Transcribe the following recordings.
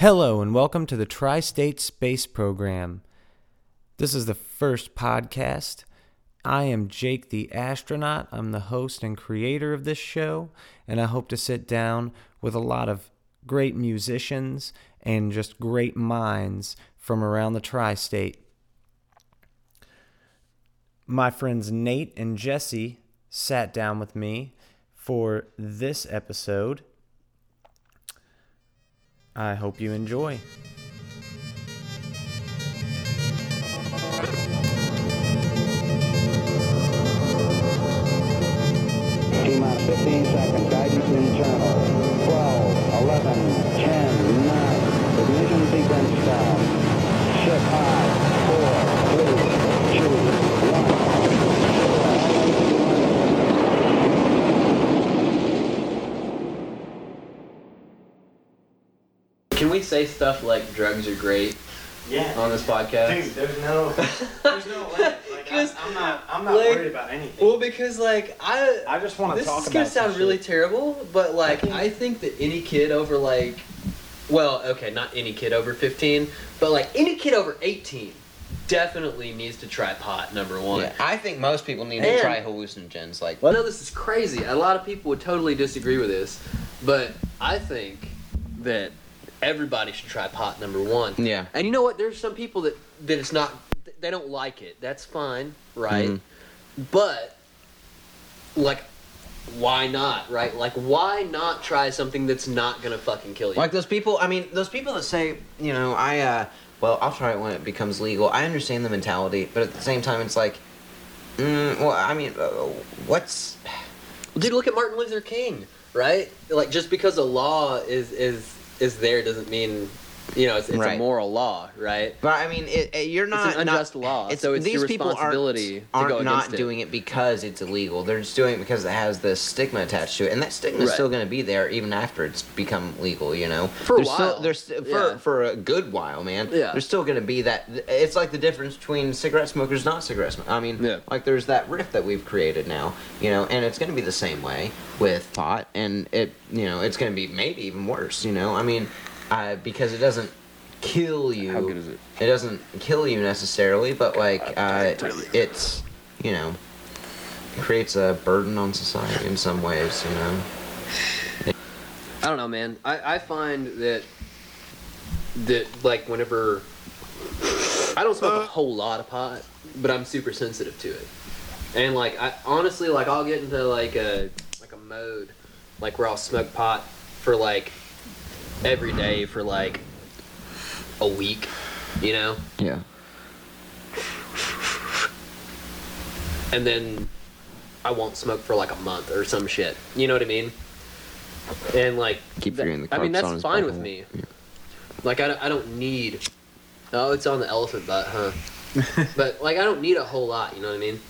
Hello, and welcome to the Tri State Space Program. This is the first podcast. I am Jake the Astronaut. I'm the host and creator of this show, and I hope to sit down with a lot of great musicians and just great minds from around the tri state. My friends Nate and Jesse sat down with me for this episode. I hope you enjoy. T minus 15 seconds. Guidance internal. 12, 11, 10, 9. Ignition sequence start. Ship high. Can we say stuff like drugs are great Yeah. on this podcast? Dude, there's no, there's no limit. Like, I, 'Cause, I'm not, I'm not like, worried about anything. Well, because like I, I just want to this talk is gonna sound really shit. terrible, but like think- I think that any kid over like, well, okay, not any kid over fifteen, but like any kid over eighteen, definitely needs to try pot. Number one. Yeah, I think most people need And- to try hallucinogens. Like, I know this is crazy. A lot of people would totally disagree with this, but I think that everybody should try pot. Number one. yeah, And you know what? There's some people that that it's not. They don't like it. That's fine, right? Mhm. But like, why not? Right? Like, why not try something that's not gonna fucking kill you? like those people. I mean, those people that say, you know, I, uh, well, I'll try it when it becomes legal. I understand the mentality, but at the same time, it's like, mm, well, I mean, uh, what's Dude, look at Martin Luther King, right? Like, just because a law is is is there doesn't mean, you know, it's, it's a moral law, right? But I mean, it, it, you're not an not- unjust law, so it's these your people responsibility to aren't, go aren't not doing it because it's illegal. They're just doing it because it has this stigma attached to it, and that stigma is Right. still going to be there even after it's become legal. You know, For a there's Still, while. there's for Yeah. for a good while, man. Yeah. There's still going to be that. It's like the difference between cigarette smokers, not cigarette smokers. I mean, Yeah. like there's that rift that we've created now. You know, and it's going to be the same way with pot, and it you know it's going to be maybe even worse. You know, I mean, uh, because it doesn't kill you. How good is it? It doesn't kill you necessarily, but like uh, it's you know creates a burden on society in some ways. You know. I don't know, man. I, I find that that like whenever I don't smoke a whole lot of pot, but I'm super sensitive to it. And like I honestly like I'll get into like a like a mode like where I'll smoke pot for like every day for like a week, you know? Yeah. And then I won't smoke for like a month or some shit. You know what I mean? And like Keep that- forgetting the I mean that's on his fine with butthole. me. Like I don't, I don't need. Oh, it's on the elephant butt, huh? but like I don't need a whole lot. You know what I mean?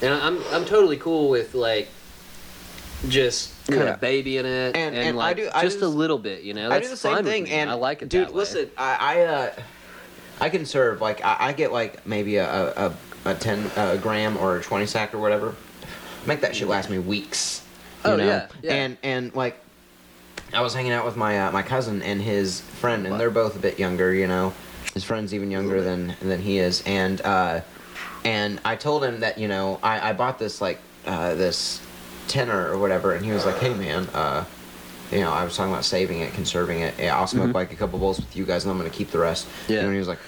And I'm I'm totally cool with like just kind Yeah. of babying it And- and, and I like do- I just do a little bit. You know, I that's do the same thing, and I like it. Dude, that way. listen, I I, uh, I can serve like I, I get like maybe a a, a, a ten uh, gram or a twenty sack or whatever. Make that shit last me weeks. You Oh, know? yeah, yeah. And and like, I was hanging out with my uh, my cousin and his friend, and they're both a bit younger. You know, his friend's even younger than than he is, and uh, and I told him that you know I I bought this like uh, this tenor or whatever, and he was like, hey man, uh you know, I was talking about saving it, conserving it. Yeah, I'll smoke like a couple bowls with you guys, and I'm gonna keep the rest. Yeah. And he was like,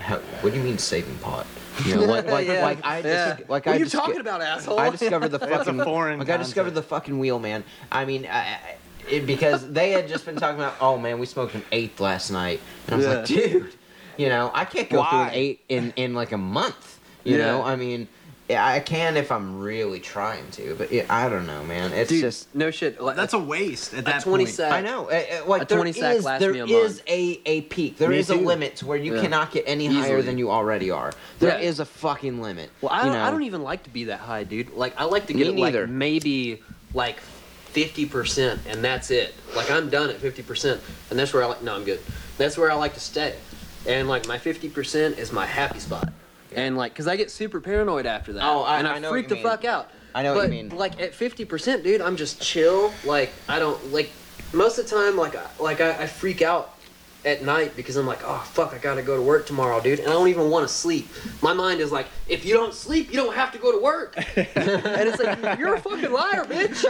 How, "What do you mean saving pot?" You know, like like, Yeah. like I Yeah. just like what I are you just talking about, asshole? I discovered the It's a fucking foreign like I discovered the fucking wheel, man. I mean, I, I- it, because they had just been talking about, oh man, we smoked an eighth last night, and I was like, dude, you know, I can't go through an Why? eight in in like a month. You Yeah. know, I mean. Yeah, I can if I'm really trying to, but yeah, I don't know, man. It's Dude, just no shit. Like, That's a waste at that twenty point. sack. I know. uh, uh, like A there 20 sack is- lasts there me a is a a peak. There Me is a limit to where you Yeah. cannot get any higher than you already are. There is Yeah. a fucking limit. Well, I you don't, I don't even like to be that high, dude. Like, I like to Me get it like maybe like fifty percent, and that's it. Like, I'm done at fifty percent, and that's where I like. No, I'm good. That's where I like to stay, and like my fifty percent is my happy spot. And like, cause I get super paranoid after that, Oh, I- and I, I know freak the mean. fuck out. I know what but, you mean. Like at fifty percent, dude, I'm just chill. Like I don't like most of the time. Like I- like I, I freak out at night because I'm like, oh fuck, I gotta go to work tomorrow, dude, and I don't even want to sleep. My mind is like, if you don't sleep, you don't have to go to work, and it's like you're a fucking liar, bitch.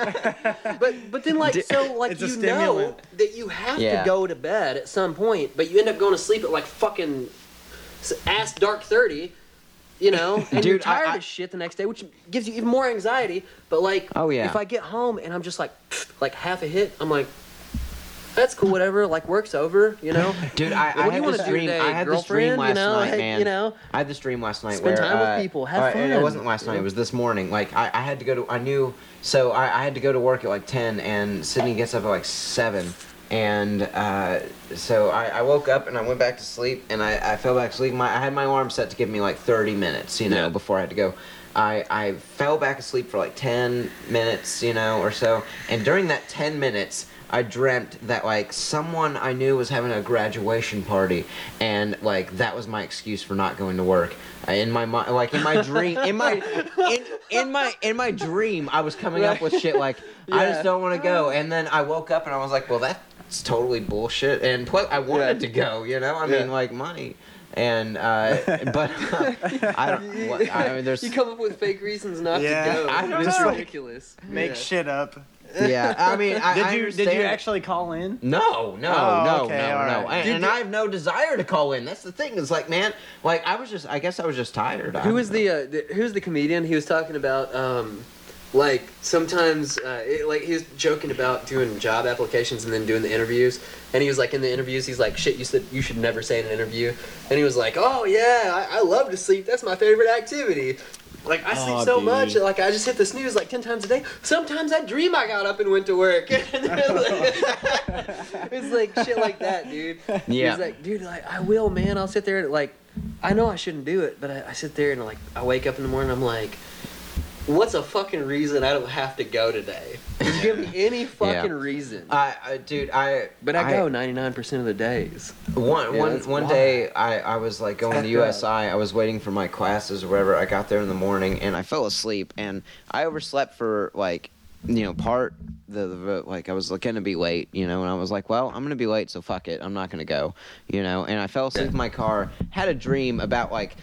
But but then like so like It's you know that you have Yeah. to go to bed at some point, but you end up going to sleep at like fucking ass dark thirty. You know, and you're Dude, I- tired I- as shit the next day, which gives you even more anxiety. But like, Oh, yeah. if I get home and I'm just like, like half a hit, I'm like, that's cool, whatever. Like work's over, you know. Dude, I, What I had this dream. today, I had this dream last You know, night, man. you know? I had this dream last night Spend where time with uh, people, have uh, and It wasn't last night. It was this morning. Like I, I had to go to. I knew. So I, I had to go to work at like ten, and Sydney gets up at like seven. And uh, so I, I woke up and I went back to sleep, and I, I fell back asleep. My, I had my alarm set to give me like 30 minutes, you know, Yeah. before I had to go. I, I fell back asleep for like 10 minutes, you know, or so. And during that 10 minutes, I dreamt that like someone I knew was having a graduation party, and like that was my excuse for not going to work. In my mind, like in my dream, in my in, in my in my dream, I was coming up with shit like I just don't want to go. And then I woke up and I was like, well, that's totally bullshit. And plus, I wanted Yeah. to go. You know, I mean, like money. And uh, but I don't. What, I mean, there's you come up with fake reasons not Yeah. to go. I don't it's know. ridiculous. Make Yeah. shit up. yeah. I mean, I, Did I you did you actually call in? No, no, Oh, no, okay, no, no. right. And, and you- I have no desire to call in. That's the thing. It's like, man, like I was just. I guess I was just tired. I Who was the, uh, the who's the comedian? He was talking about um, like sometimes uh, it, like he was joking about doing job applications and then doing the interviews. And he was like in the interviews, he's like, "Shit, you said you should never say in an interview." And he was like, "Oh yeah, I, I love to sleep. That's my favorite activity." Like I sleep Aw, so dude. much, like I just hit the snooze like ten times a day. Sometimes I dream I got up and went to work. it's like shit like that, dude. Yeah. He's like, dude, like I will, man. I'll sit there and like, I know I shouldn't do it, but I, I sit there and like, I wake up in the morning, I'm like, what's a fucking reason I don't have to go today? Just give me any fucking reason. I, I, dude, I. but I, go 99% of the days. One Yeah, one that's one wild. day I, I was like going to fucked USI. I was waiting for my classes or whatever. I got there in the morning and I fell asleep and I overslept for like you know part the, the like I was going to be late, you know, and I was like, well, I'm going to be late, so fuck it. I'm not going to go, you know. And I fell asleep in my car. Had a dream about like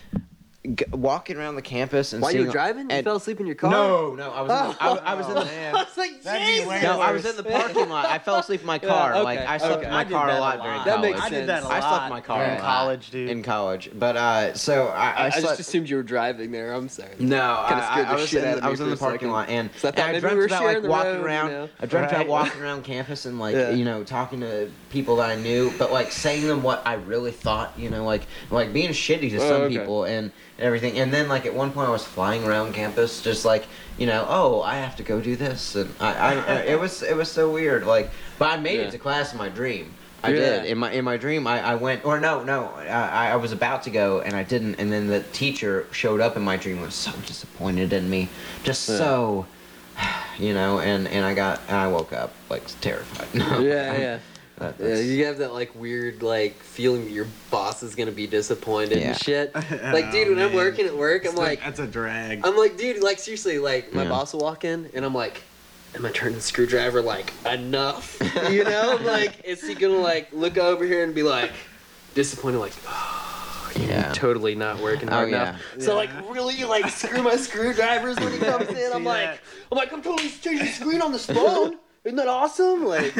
g- walking around the campus and While you seeing were driving, you and- fell asleep in your car? No, no, I was in the, I, I was in the man. I was like, That'd be Jesus. way no, I was in the parking lot. I fell asleep in my car. okay, like I slept okay. in my did car that a a lot lot. during That college. makes I did that a lot. I slept in my car in lot. college, dude. in college. But uh, so I, I, I, I slept. just assumed you were driving there. I'm sorry. no, Kinda I, scared I the was shit in, out of I me was in for the a parking second. lot, and, So I and I maybe we dreamt were about sharing like the walking road, around. you know? I dreamt about Right. walking around campus and like Yeah. you know talking to people that I knew, but like saying them what I really thought. You know, like like being shitty to Oh, some okay. people and everything. And then like at one point I was flying around campus, just like you know, oh I have to go do this, and I, I, it was it was so weird. Like, but I made Yeah. it to class in my dream. I Yeah. did in my in my dream. I, I went or no no I, I was about to go and I didn't. And then the teacher showed up in my dream. and Was so disappointed in me, just Yeah. so, you know. And and I got and I woke up like terrified. Yeah, yeah. That- Yeah, you have that like weird like feeling that your boss is gonna be disappointed Yeah. and shit. Like, dude, when oh, I'm working at work, I'm It's like, that's a drag. I'm like, dude, like seriously, like my Yeah. boss will walk in and I'm like, am I turning the screwdriver like enough? You know, I'm like, is he gonna like look over here and be like disappointed, like, oh, Yeah. totally not working Oh, hard yeah. enough. So like, really, like screw my screwdrivers when he comes in. I'm like, that? I'm like, I'm totally changing the screen on this phone. Isn't that awesome? Like,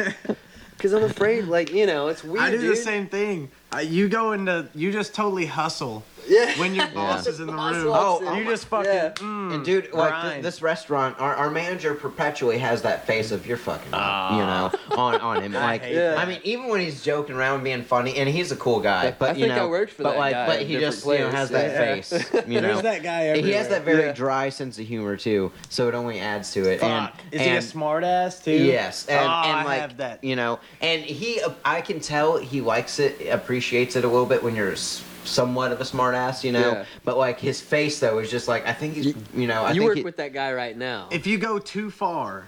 because I'm afraid, like, you know, it's weird. I do dude. the same thing. Uh, you go into you just totally hustle Yeah. when your boss is in the room. walks Oh, you just fucking Yeah. mm, And dude, like th- this restaurant, our, our manager perpetually has that face of you're fucking, up," you know, on on him. Like, hate that. I mean, even when he's joking around being funny, and he's a cool guy, but I you know, I worked for but that like, guy but he just you know has that yeah. face, you know. There's that guy everywhere. he has that very Yeah. dry sense of humor too, so it only adds to it. Fuck. And is he a and- smart ass too? Yes, and, oh, and I like have that. you know, and he, I can tell he likes it, appreciates it a little bit when you're s- somewhat of a smart ass, you know. Yeah. But like his face though is just like I think he's, you, know, I you think work he- with that guy right now. If you go too far,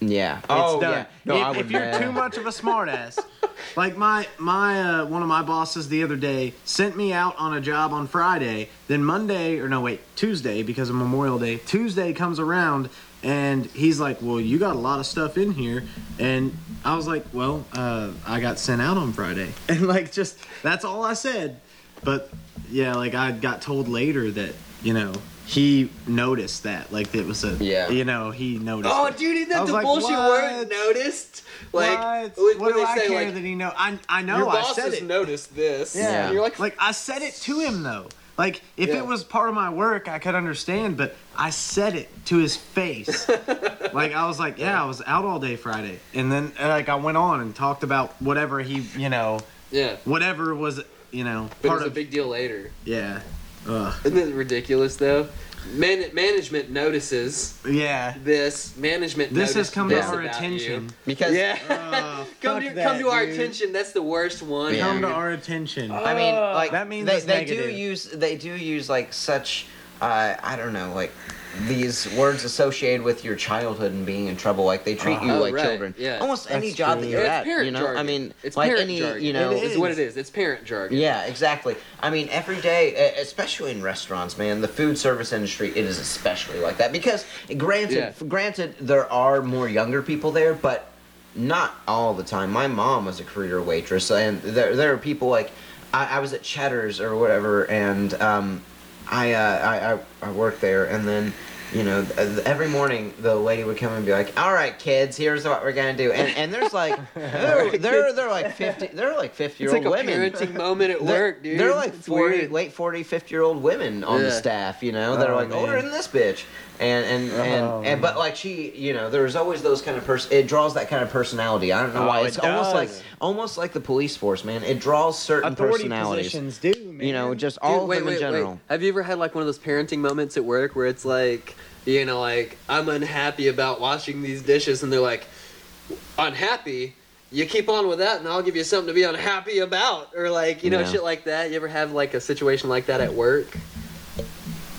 yeah. it's oh done. yeah. No, I if, would. if you're too much of a smartass, like my my uh, one of my bosses the other day sent me out on a job on Friday. Then Monday or no wait Tuesday because of Memorial Day. Tuesday comes around And he's like, "Well, you got a lot of stuff in here," and I was like, "Well, uh, I got sent out on Friday," and like just that's all I said. But yeah, like I got told later that you know he noticed that like it was a Yeah. you know he noticed. Oh, it. dude, isn't that was the like, bullshit what? word? Noticed? Like, what? what, do they I say? care Like, that he know? I I know your I boss said has it. noticed this. Yeah. You're like, Like I said it to him though. Like if Yeah. it was part of my work, I could understand, but I said it to his face. like I was like, yeah, I was out all day Friday, and then uh, like I went on and talked about whatever he, you know, yeah. whatever was, you know, But part it's a of big deal later. yeah, Ugh. Isn't it ridiculous though? Man- management notices yeah. this. Management. This has noticed come to our attention. You. Because Yeah. Uh, come to that, come to our dude. attention. That's the worst one. Yeah. Come to our attention. I mean, like That means they, they do use they do use like such uh, I don't know like these words associated with your childhood and being in trouble. Like they treat you Oh, like right, children. yeah. Almost any job true. that you're it's at, parent you know. jargon. I mean, it's like parent any jargon. you know. It is what it is. It's parent jargon. Yeah, exactly. I mean, every day, especially in restaurants, man, the food service industry, it is especially like that because, granted, Yeah. granted, there are more younger people there, but not all the time. My mom was a career waitress, and there there are people like I, I was at Cheddar's or whatever, and um, I, uh, I I I worked there, and then. You know, every morning the lady would come and be like, "All right, kids, here's what we're gonna do," and, and there's like, they're, they're they're like fifty, they're like fifty It's year like old a women. parenting moment at They're- work, dude. They're like It's 40, weird. late 40, 50 year old women on the staff, you know, that are Oh, like older than this bitch. And and and, Oh, and but like she, you know, there's always those kind of person. It draws that kind of personality. I don't know Oh, why. it It's almost like almost like the police force, man. It draws certain Authority personalities. positions do, man. You know, just Dude, all wait, of them wait, in general. Wait. Have you ever had like one of those parenting moments at work where it's like, you know, like I'm unhappy about washing these dishes, and they're like, unhappy? You keep on with that, and I'll give you something to be unhappy about, or like, you know, Yeah. shit like that. You ever have like a situation like that at work,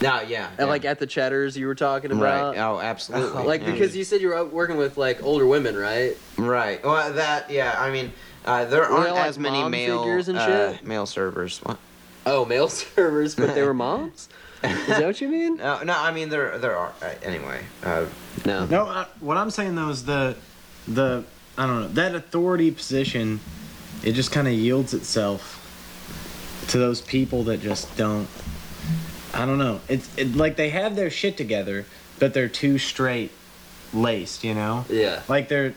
No, yeah, yeah. like at the Cheddars you were talking about? right. Oh, absolutely. Like yeah. because you said you were working with like older women, right? right. Well, that yeah. I mean, uh, there aren't as many male uh, male servers. What? Oh, male servers, but they were moms. Is that what you mean? No, no. I mean, there there are uh, anyway. Uh, No. No, I, what I'm saying though is the, the I don't know that authority position, it just kind of yields itself to those people that just don't. I don't know. It's it, like they have their shit together, but they're too straight laced. You know, Yeah. like they're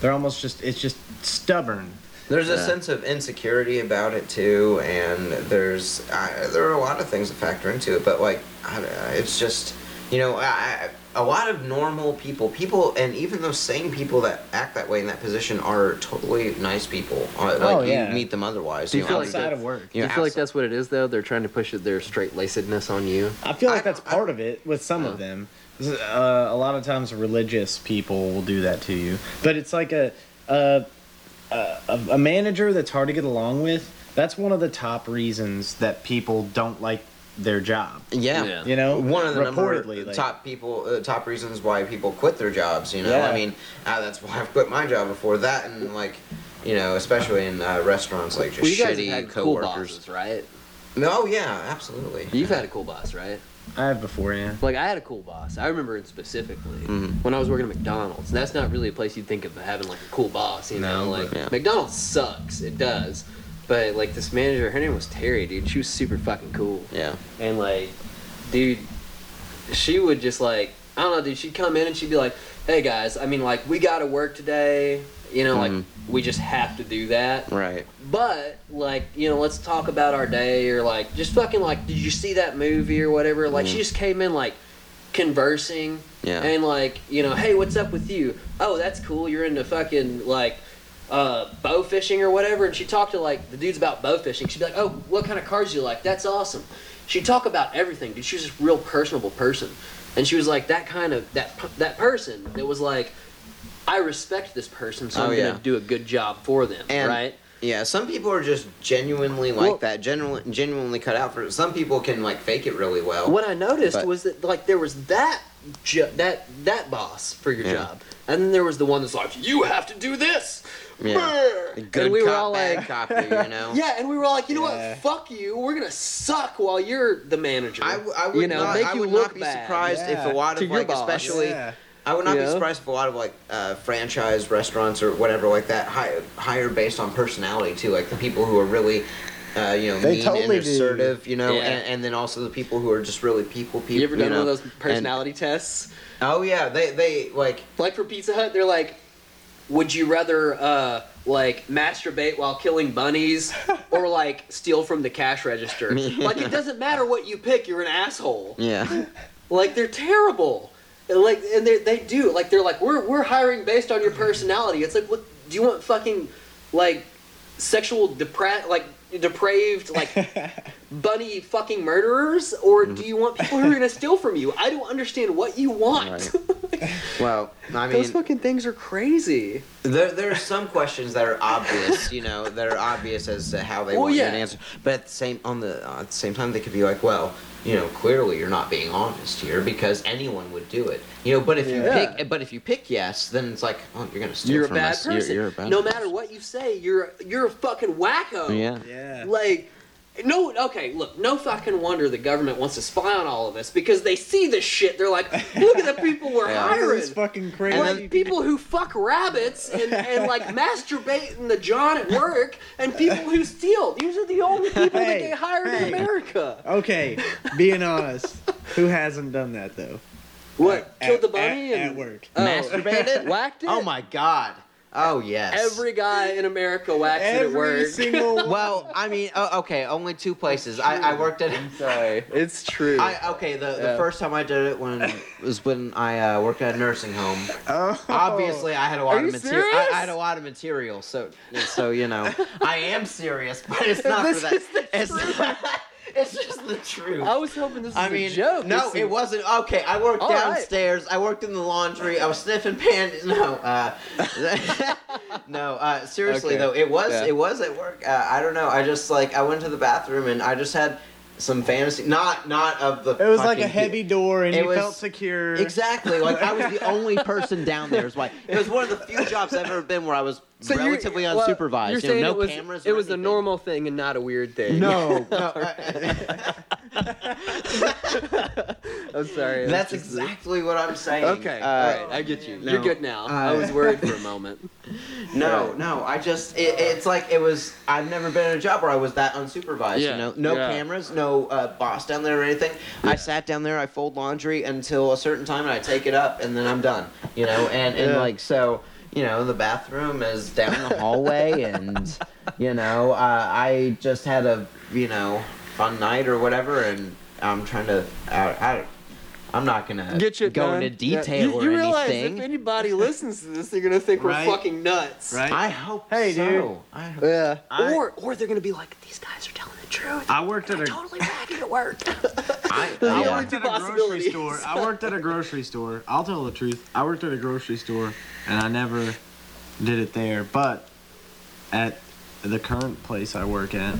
they're almost just it's just stubborn. There's a Yeah. sense of insecurity about it too, and there's I, there are a lot of things that factor into it. But like, I, it's just you know, I, I- a lot of normal people, people, and even those same people that act that way in that position are totally nice people. Uh, Like Oh, yeah. you meet them otherwise. Do you know, feel I like that- Outside of work, Do you feel like abso- that's what it is though? They're trying to push it, their straight lacedness on you. I feel like I- that's part of it with some of them. Uh, a lot of times, religious people will do that to you, but it's like a a, a a manager that's hard to get along with. That's one of the top reasons that people don't like their job. yeah. Yeah. You know, One of the number reportedly, like, top people, uh, top reasons why people quit their jobs. You know, Yeah. I mean, uh, that's why I've quit my job before that, and like, you know, especially in uh, restaurants, like just Well, you guys shitty have had cool coworkers. bosses, right? No, yeah, absolutely. You've had a cool boss, right? I have before, yeah. Like I had a cool boss. I remember it specifically Mhm. when I was working at McDonald's. And that's not really a place you'd think of having like a cool boss, you know? Like Yeah. McDonald's sucks. It does. But like this manager, her name was Terry, dude. She was super fucking cool. Yeah. And like, dude, she would just like, I don't know, dude. She'd come in and she'd be like, "Hey guys, I mean, like, we got to work today. You know, Mhm. like, we just have to do that. Right. But like, you know, let's talk about our day or like, just fucking like, did you see that movie or whatever? Like, she Mhm. just came in like conversing Yeah. and like, you know, hey, what's up with you? Oh, that's cool. You're into fucking like uh, bow fishing or whatever. And she talked to like the dudes about bow fishing. She'd be like, oh, what kind of cars do you like? That's awesome. She'd talk about everything, dude. She was a real personable person, and she was like that kind of that that person that was like, I respect this person, so Oh, I'm yeah. gonna do a good job for them, And- right? Yeah, some people are just genuinely like Well- that, genuinely, genuinely cut out for it. Some people can like fake it really well. What I noticed But- was that like there was that jo- that that boss for your Yeah. job, and then there was the one that's like, you have to do this. Yeah. Good and we were cop, all bad like, cop, you know. yeah, and we were all like, you know Yeah. what? Fuck you. We're gonna suck while you're the manager. I, w- I would you know, not, make I you would look not be bad. surprised if Yeah. a lot of your like, boss. especially Yeah. I would not You be surprised if a lot of like uh, franchise restaurants or whatever like that hire, hire based on personality too. Like the people who are really, uh, you know, They mean totally and do. assertive, you know, Yeah. and, and then also the people who are just really people people. You ever done know? one of those And- personality tests? oh yeah, they they like Like for Pizza Hut, they're like, would you rather uh, like masturbate while killing bunnies or like steal from the cash register? like it doesn't matter what you pick, you're an asshole. yeah. Like they're terrible. And, Like and they they do like they're like we're we're hiring based on your personality. It's like what do you want fucking like sexual depra like depraved like bunny fucking murderers or do you want people who are gonna steal from you? I don't understand what you want. Well, I mean, Those fucking things are crazy. There, there are some questions that are obvious, you know, that are obvious as to how they Well, want you to answer. But at the same on the uh, at the same time, they could be like, well, you know, clearly you're not being honest here because anyone would do it, you know. But if you Yeah. pick, but if you pick yes, then it's like, oh, you're gonna steal You're a from bad us. You're- You're, a bad no person. matter what you say, you're you're a fucking wacko. Yeah. Yeah. Like, no, okay, look, no fucking wonder the government wants to spy on all of us because they see this shit. They're like, look at the people we're Yeah. hiring. It's fucking crazy. Like, people who fuck rabbits and, and like masturbate in the John at work and people who steal. These are the only people that get hired hey. in America. Okay, being honest, who hasn't done that though? What? At- Killed the bunny at, and at work. Oh. Masturbated? whacked it? Oh my god. Oh yes. Every guy in America whacks it at Every work. single. Well, I mean, oh, okay, only two places. I, I worked at. I'm Sorry, it's true. I okay. The, Yeah. the first time I did it when was when I uh, worked at a nursing home. Oh. Obviously, I had a lot Are of you material. I, serious? I had a lot of material, so so you know, I am serious, but it's not This for that. is the it's, it's just the truth. I was hoping this was I mean, a joke. no, It's it wasn't. Okay, I worked All right. downstairs. I worked in the laundry. I was sniffing panties. No, uh, no. Uh, seriously Okay. though, it was Yeah. it was at work. Uh, I don't know. I just like I went to the bathroom and I just had some fantasy. Not not of the. It was like a heavy door, and It you was- felt secure. Exactly. Like I was the only person down there. Is why it was one of the few jobs I've ever been where I was So you're- relatively well, unsupervised. You're you know, saying no it was, cameras. It or was a normal thing and not a weird thing. No, no. uh, I'm sorry. that's just- exactly what I'm saying. Okay, Uh, all right, I get you. no. You're good now. I Uh, was worried for a moment. No, Right. no. I just it, it's like it was. I've never been in a job where I was that unsupervised. Yeah, You know, no yeah. cameras, no uh, boss down there or anything. I sat down there. I fold laundry until a certain time, and I take it up, and then I'm done. You know, and and Yeah. like so. You know, the bathroom is down the hallway, and you know, uh, I just had a you know fun night or whatever, and I'm trying to. I, I, I'm not gonna Get you go into detail you, or you realize anything. if anybody listens to this, they're gonna think Right. we're fucking nuts. right? I hope Hey, so. dude. I hope Yeah. I- or or they're gonna be like, these guys are telling the truth. I worked at a totally whacking at work. I, Those I the yeah. only worked at a grocery store. I worked at a grocery store. I'll tell the truth. I worked at a grocery store, and I never did it there. But at the current place I work at,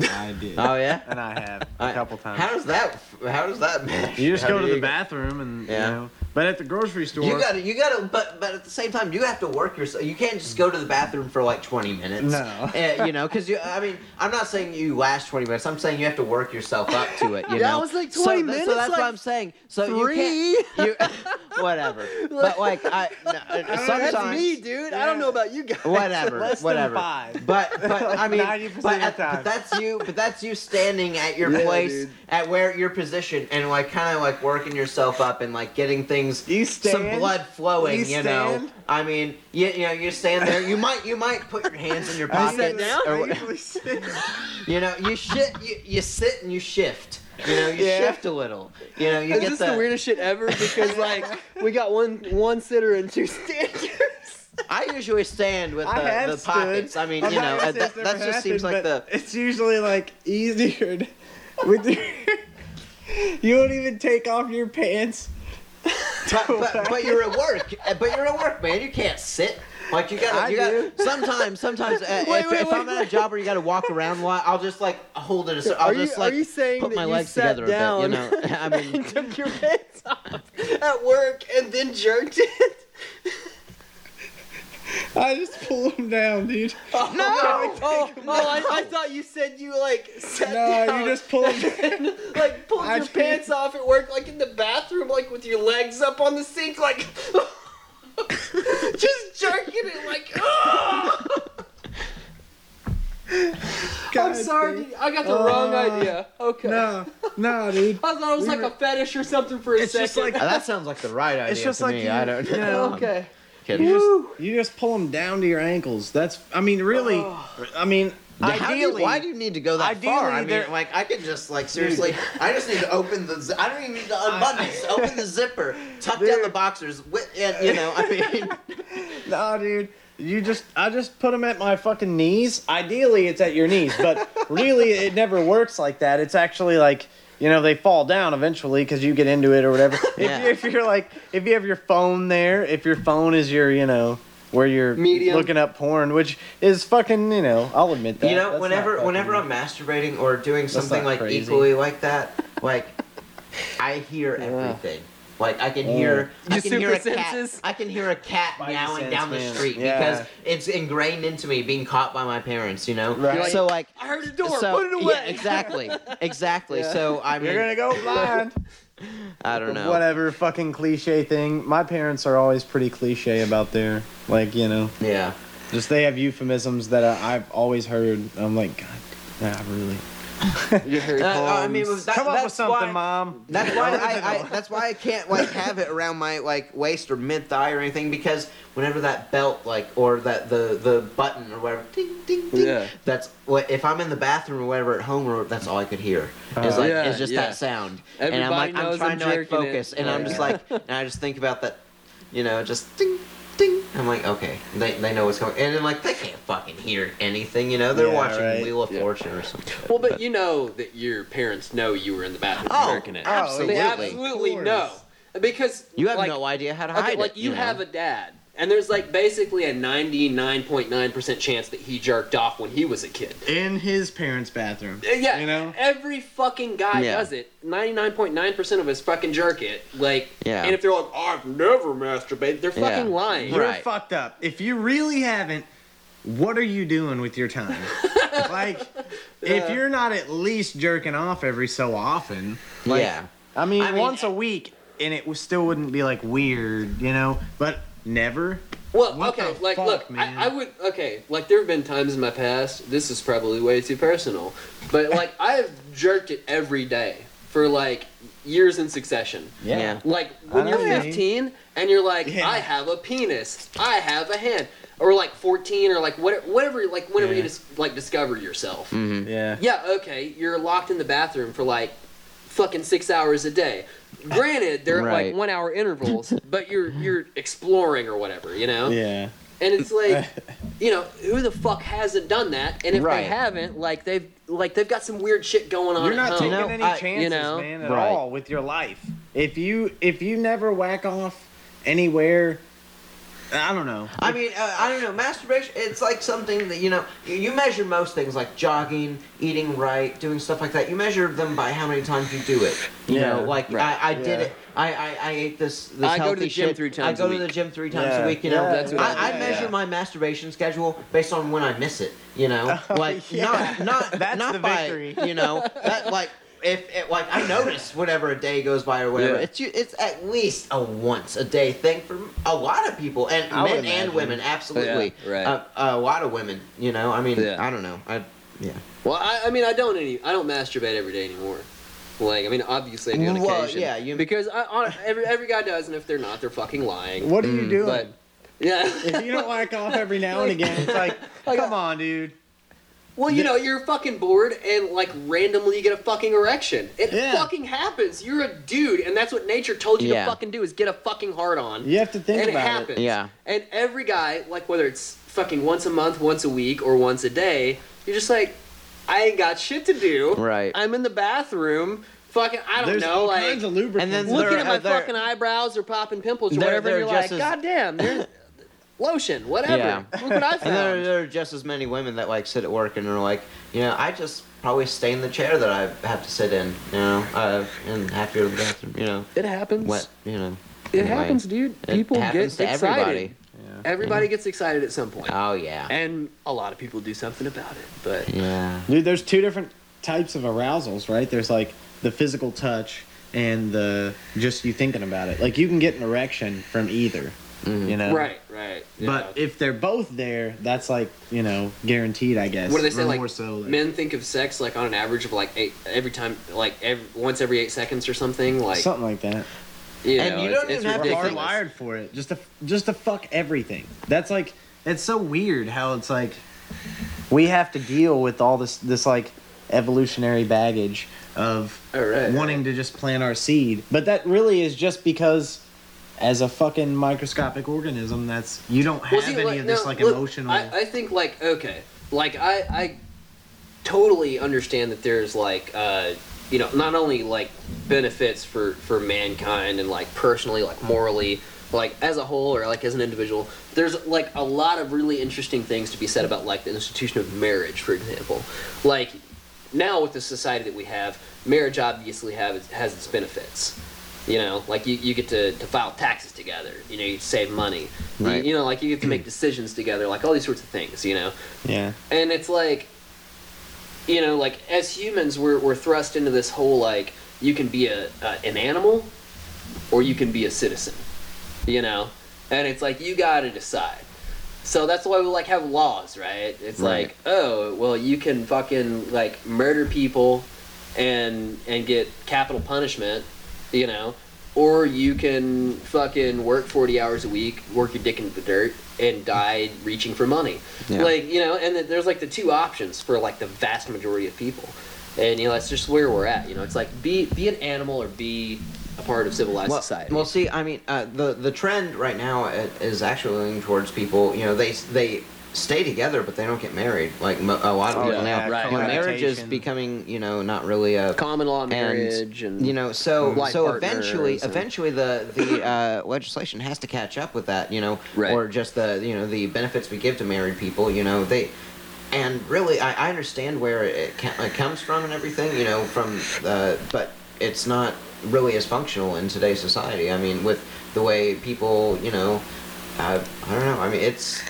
I did. Oh yeah. and I have a I- couple times. How does that? How does that match? you just How go do to the you- bathroom and Yeah. you know. But at the grocery store, You gotta, you gotta, but but at the same time, you have to work yourself. You can't just go to the bathroom for like twenty minutes. No. Eh, you know, because you. I mean, I'm not saying you last twenty minutes. I'm saying you have to work yourself up to it. You Yeah, know, it was like So 20 th- minutes, So that's like what I'm saying. So three. you can't. You, whatever. But like, I no, sometimes. That's me, dude. I don't know about you guys. Whatever, Less than whatever. five. But but I mean, 90% but, of the at- time. but that's you. But that's you standing at your Yeah, place, dude. at where your position, and like kind of like working yourself up and like getting things, You some blood flowing. You You, know. I mean, you, you know, you stand there. You might you might put your hands in your pockets, down? or I what- usually sit. you know, you shit, you, you sit and you shift. You know, you Yeah. shift a little. You know, you get this the. the weirdest shit ever? Because like we got one one sitter and two standers. I usually stand with the, the pockets. I mean, I'm you know, that, that just seems like the. It's usually like easier to, with your. you don't even take off your pants. But, but, but you're at work. But you're at work, man. You can't sit. Like you gotta, I you do. gotta. Sometimes, sometimes, uh, Wait, if, wait, if wait, I'm at a job where you gotta walk around a lot, I'll just like hold it. a- I'll Are you- just like are you saying put my you legs together down a bit. You know, I mean, took your pants off at work and then jerked it? I just pull him down, dude. no! Oh, oh I, I thought you said you like sat No, down you just pull them. and like pulled I your just- pants off at work, like in the bathroom, like with your legs up on the sink, like just jerking it, like. "Ah!" I'm sorry, dude. I got the wrong Uh, idea. Okay. No, no, dude. I thought it was We like were- a fetish or something for a It's second. just like- that sounds like the right idea It's just to like me. you, I don't you know. okay. Kidding. You just, you just pull them down to your ankles. That's, I mean, really, oh. I mean, How do you- ideally, why do you need to go that ideally, far? I mean, like I could just like seriously, I just need to open the. I don't even need to unbutton it. Just open the zipper, tuck down the boxers. With, and, you know, I mean, No, dude. You just, I just put them at my fucking knees. Ideally, it's at your knees, but really, it never works like that. It's actually like, you know, they fall down eventually because you get into it or whatever. If, Yeah. you, if you're like, if you have your phone there, if your phone is your, you know, where you're Medium. looking up porn, which is fucking, you know, I'll admit that. you know, whenever whenever I'm masturbating or doing something like crazy. equally like that, like I hear everything. Like I can hear, mm. I can hear a super cat. I can hear a cat Spidey meowing sense, down the street Yeah. because it's ingrained into me being caught by my parents. You know, Right. so like. I heard a door. so, Put it away. Yeah, exactly, exactly. Yeah. So I mean, You're gonna go blind. I don't know. Whatever fucking cliche thing. My parents are always pretty cliche about their, like, you know, Yeah. just they have euphemisms that I, I've always heard. I'm like, God, yeah, really. You heard Uh, I mean, Holmes. that, Come up with something, why, mom. That's why I, I that's why I can't like have it around my like waist or mid thigh or anything because whenever that belt like or that the the button or whatever ding ding ding Yeah. that's what if I'm in the bathroom or whatever at home or that's all I could hear is Uh, like Yeah, is just yeah. that sound and I'm like I'm trying I'm to like jerking it. focus and I'm just like and I just think about that you know just ding ding I'm like okay they, they know what's going on. and then like they can't fucking hear anything you know they're Yeah, watching right. Wheel of Yeah. Fortune or something Well, but you know that your parents know you were in the bathroom Oh, jerking it. absolutely. They absolutely know. Because you have like, no idea how to Okay, hide like it you, know? have a dad, and there's like basically a 99.9% chance that he jerked off when he was a kid. In his parents' bathroom. Uh, Yeah, You know? every fucking guy Yeah. does it. 99.9% of us fucking jerk it. Like, Yeah. and if they're like, I've never masturbated, they're Yeah. fucking lying. You're Right. fucked up. If you really haven't, what are you doing with your time? like, if you're not at least jerking off every so often, like, yeah I mean, I mean- once a week, and it was- still wouldn't be like weird, you know. But never. Well, What okay, the like, fuck, look, man? I, I would, okay, like, there have been times in my past, this is probably way too personal, but, like, I have jerked it every day for, like, years in succession. Yeah. Like, when I you're know what you mean. 15 and you're like, Yeah. I have a penis, I have a hand, or, like, 14, or, like, whatever, whatever like, whenever you Yeah. just, like, discover yourself. mm-hmm. Yeah. Yeah, okay, you're locked in the bathroom for, like, fucking six hours a day. Granted, they're Right. like one hour intervals, but you're you're exploring or whatever, you know. Yeah. And it's like, you know, who the fuck hasn't done that? And if Right. they haven't, like they've like they've got some weird shit going on You're not home. taking know, any I- you chances, know, man, at Right. all with your life. If you if you never whack off anywhere, I don't know. I mean, uh, I don't know. Masturbation, it's like something that, you know, you, you measure most things like jogging, eating right, doing stuff like that. You measure them by how many times you do it. You Yeah. know, like Right. I, I did it. I, I, I ate this, this I go to healthy the gym shit. three times a week. I go to the gym three times Yeah. a week. You know, Yeah, That's what I I, I do, measure yeah. my masturbation schedule based on when I miss it. You know, Oh, like yeah. not not That's not the by victory. you know that like. If it, like I notice whenever a day goes by or whatever, Yeah. it's it's at least a once a day thing for a lot of people and I men and women absolutely Yeah, right. uh, a lot of women you know i mean Yeah. i don't know i yeah Well, I, I mean, I don't any, I don't masturbate every day anymore. Like, I mean, obviously I do on Well, occasion. yeah, you- because I, on, every every guy does, and if they're not, they're fucking lying. What are you doing? But yeah. if you don't whack off every now and again, it's like, come on, dude. Well, you know, you're fucking bored and like randomly you get a fucking erection. It Yeah. fucking happens. You're a dude, and that's what nature told you Yeah. to fucking do is get a fucking hard on. You have to think and it about happens. Yeah. And every guy, like whether it's fucking once a month, once a week, or once a day, you're just like, I ain't got shit to do. Right. I'm in the bathroom, fucking, I don't There's know, all like kinds of lubricants. And then that looking they're- at my they're- fucking eyebrows or popping pimples or they're- whatever. they're And you're like, just as- God damn, they're, lotion, whatever. Yeah. Look what I And there, there are just as many women that like sit at work and are like, you know, I just probably stay in the chair that I have to sit in, you know, uh, and have to go to the bathroom, you know, It happens. What, you know. It Anyway, happens, dude. it People happens get to excited. everybody. Everybody gets excited at some point. Oh yeah. and a lot of people do something about it. But yeah. Dude, there's two different types of arousals, right? There's like the physical touch and the just you thinking about it. Like you can get an erection from either, Mm. you know. right, right. But if they're both there, that's like you know guaranteed, I guess. what do they say? Or Like more so, like- men think of sex like on an average of like eight every time, like every, once every eight seconds or something. Like something like that. you And know, you it's, don't it's even have to We're ridiculous. hardwired for it. Just to just to fuck everything. That's like it's so weird how it's like we have to deal with all this this like evolutionary baggage of oh, All right, wanting to just plant our seed. But that really is just because as a fucking microscopic organism that's you don't have Well, see, any like, of this no, like look, emotional I, I think like okay, like I I totally understand that there's like uh you know not only like benefits for for mankind and like personally like morally like as a whole or like as an individual there's like a lot of really interesting things to be said about like the institution of marriage for example. Like now with the society that we have marriage obviously have has its benefits you know like you, you get to, to file taxes together you know you save money You- Right. you, know like you get to make decisions together like all these sorts of things you know yeah. and it's like you know like as humans we're, we're thrust into this whole like you can be a, a an animal or you can be a citizen you know and it's like you gotta decide so that's why we like have laws right it's Right. like oh well you can fucking like murder people and and get capital punishment you know or you can fucking work 40 hours a week work your dick in the dirt and die reaching for money Yeah. like you know and there's like the two options for like the vast majority of people and you know that's just where we're at you know it's like be be an animal or be a part of civilized well, society Well, see, I mean, uh, the the trend right now is actually leaning towards people. You know, they they stay together, but they don't get married. Like mo- a lot of Oh, people yeah, now, right, you know, marriage is becoming, you know, not really a common law marriage and, you know so life so eventually and- eventually the the uh, legislation has to catch up with that you know Right. or just the you know the benefits we give to married people you know they and really I, I understand where it, ca- it comes from and everything you know from the but it's not really as functional in today's society. I mean with the way people you know uh, I don't know. I mean it's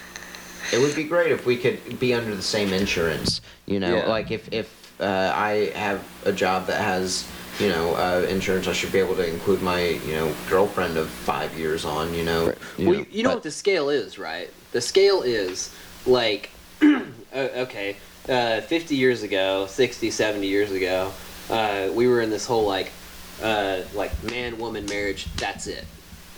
it would be great if we could be under the same insurance you know Yeah. like if if uh, I have a job that has you know uh, insurance I should be able to include my you know girlfriend of five years on you know, you well, know, you, you know but- what the scale is, right? The scale is like, okay, uh, 50 years ago, 60, 70 years ago, uh, we were in this whole like, uh, like man woman marriage. That's it,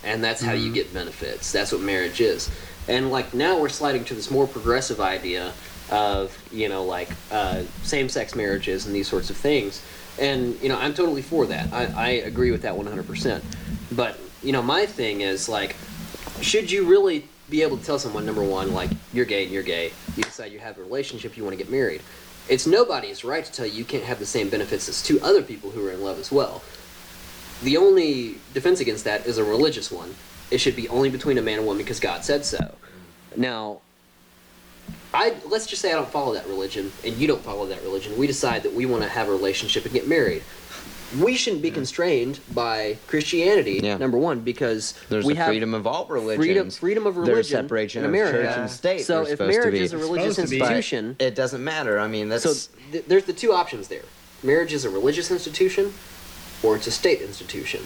and that's how Mm-hmm. you get benefits. That's what marriage is. And like now we're sliding to this more progressive idea of you know like uh, same sex marriages and these sorts of things. And you know I'm totally for that. I, I agree with that 100%. But you know my thing is like should you really be able to tell someone number one like you're gay and you're gay you decide you have a relationship you want to get married it's nobody's right to tell you you can't have the same benefits as two other people who are in love as well the only defense against that is a religious one it should be only between a man and woman because god said so now i let's just say i don't follow that religion and you don't follow that religion we decide that we want to have a relationship and get married we shouldn't be constrained by christianity Yeah. number one because there's we the have freedom of all religions freedom freedom of There's separation in of church and state So if supposed to marriage be. is a religious supposed to be. institution, it doesn't matter I mean that's so th- there's the two options there. Marriage is a religious institution, or it's a state institution.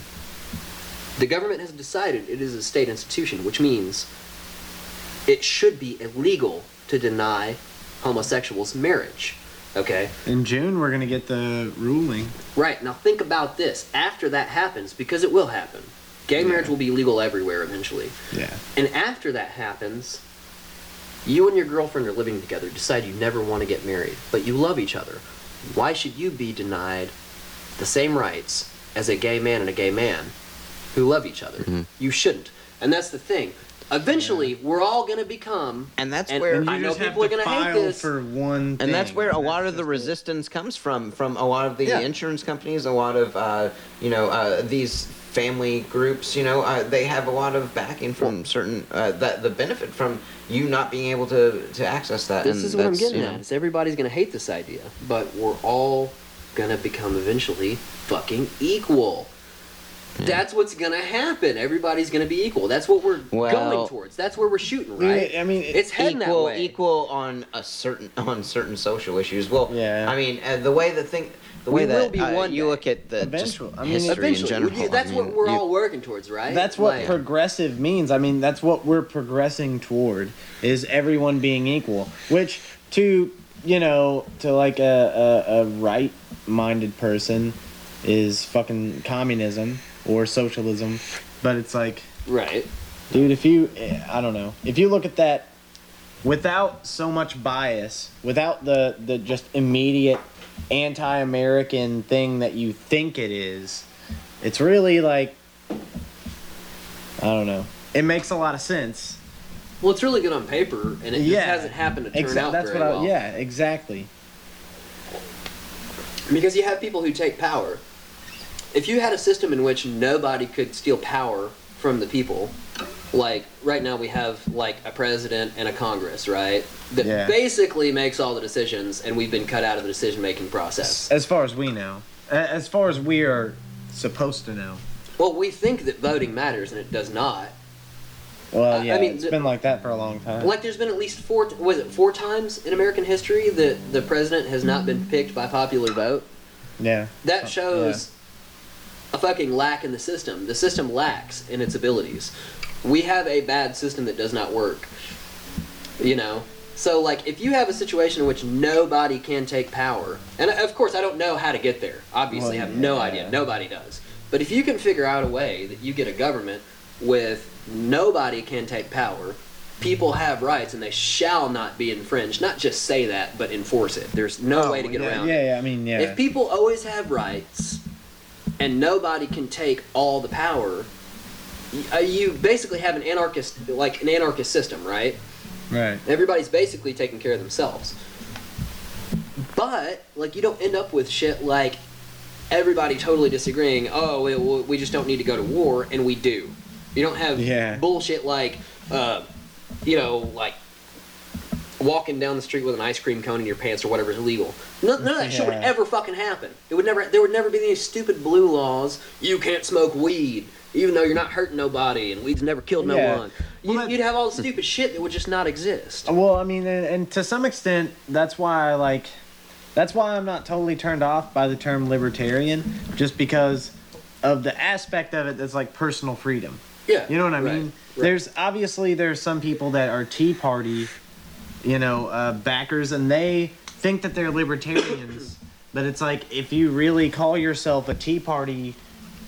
The government has decided it is a state institution, which means it should be illegal to deny homosexuals marriage. Okay. In June, we're gonna get the ruling. Right. Now think about this. After that happens, because it will happen, gay marriage will be legal everywhere eventually. Yeah. And after that happens, you and your girlfriend are living together, decide you never want to get married, but you love each other. Why should you be denied the same rights as a gay man and a gay man who love each other? Mm-hmm. You shouldn't. And that's the thing. Eventually, we're all gonna become. And that's And- where And I know people are gonna hate this. for one. and that's where a lot of the resistance comes from from a lot of the Yeah. insurance companies a lot of uh, you know uh, these family groups you know uh, they have a lot of backing from certain uh, that the benefit from you not being able to to access that This and is what I'm getting you at. Is everybody's gonna hate this idea, but we're all gonna become eventually fucking equal. That's what's gonna happen. Everybody's gonna be equal. That's what we're Well- going towards. That's where we're shooting, right? I mean, it- it's heading equal that way. equal on a certain on certain social issues well Yeah. i mean uh, the way that thing the We way will that be uh, one you look at the Eventually. just I mean, history Eventually, in general that's I what we're you- all working towards, right? That's what Like, progressive means. I mean, that's what we're progressing toward is everyone being equal. Which to you know to like a a, a right minded person is fucking communism or socialism. But it's like, right. dude, if you I don't know if you look at that without so much bias, without the the just immediate anti-American thing that you think it is, it's really like I don't know. It makes a lot of sense. Well, it's really good on paper, and it just hasn't happened to turn Exa- out that's very what I, well. yeah, exactly. Because you have people who take power. If you had a system in which nobody could steal power from the people, like right now we have like a president and a Congress, right? That Yeah. basically makes all the decisions, and we've been cut out of the decision making process. As far as we know, as far as we are supposed to know. Well, we think that voting matters, and it does not. Well, I- yeah, I mean, it's been like that for a long time. Like, there's been at least four. Was it four times in American history that the president has not been picked by popular vote? Yeah. That uh, shows a fucking lack in the system. The system lacks in its abilities. We have a bad system that does not work. You know? So, like, if you have a situation in which nobody can take power, and of course, I don't know how to get there. Obviously, I Well, have no yeah. idea. Nobody does. But if you can figure out a way that you get a government with nobody can take power, people have rights and they shall not be infringed. Not just say that, but enforce it. There's no Oh, way to get yeah, around yeah. Yeah, I mean, yeah. If people always have rights and nobody can take all the power, uh, you basically have an anarchist, like an anarchist system, right? right. Everybody's basically taking care of themselves. But like, you don't end up with shit like everybody totally disagreeing. Oh, we, we just don't need to go to war, and we do. You don't have Yeah. bullshit like, uh, you know, like walking down the street with an ice cream cone in your pants or whatever is illegal. None, none of that shit would ever fucking happen. It would never. There would never be any stupid blue laws. You can't smoke weed, even though you're not hurting nobody, and weed's never killed no Yeah. one. You, you'd have all the stupid shit that would just not exist. Well, I mean, and, and to some extent, that's why I like. That's why I'm not totally turned off by the term libertarian, just because of the aspect of it that's like personal freedom. Yeah, You know what I right, mean? right. There's obviously there's some people that are Tea Party, you know, uh, backers, and they think that they're libertarians. but it's like if you really call yourself a Tea Party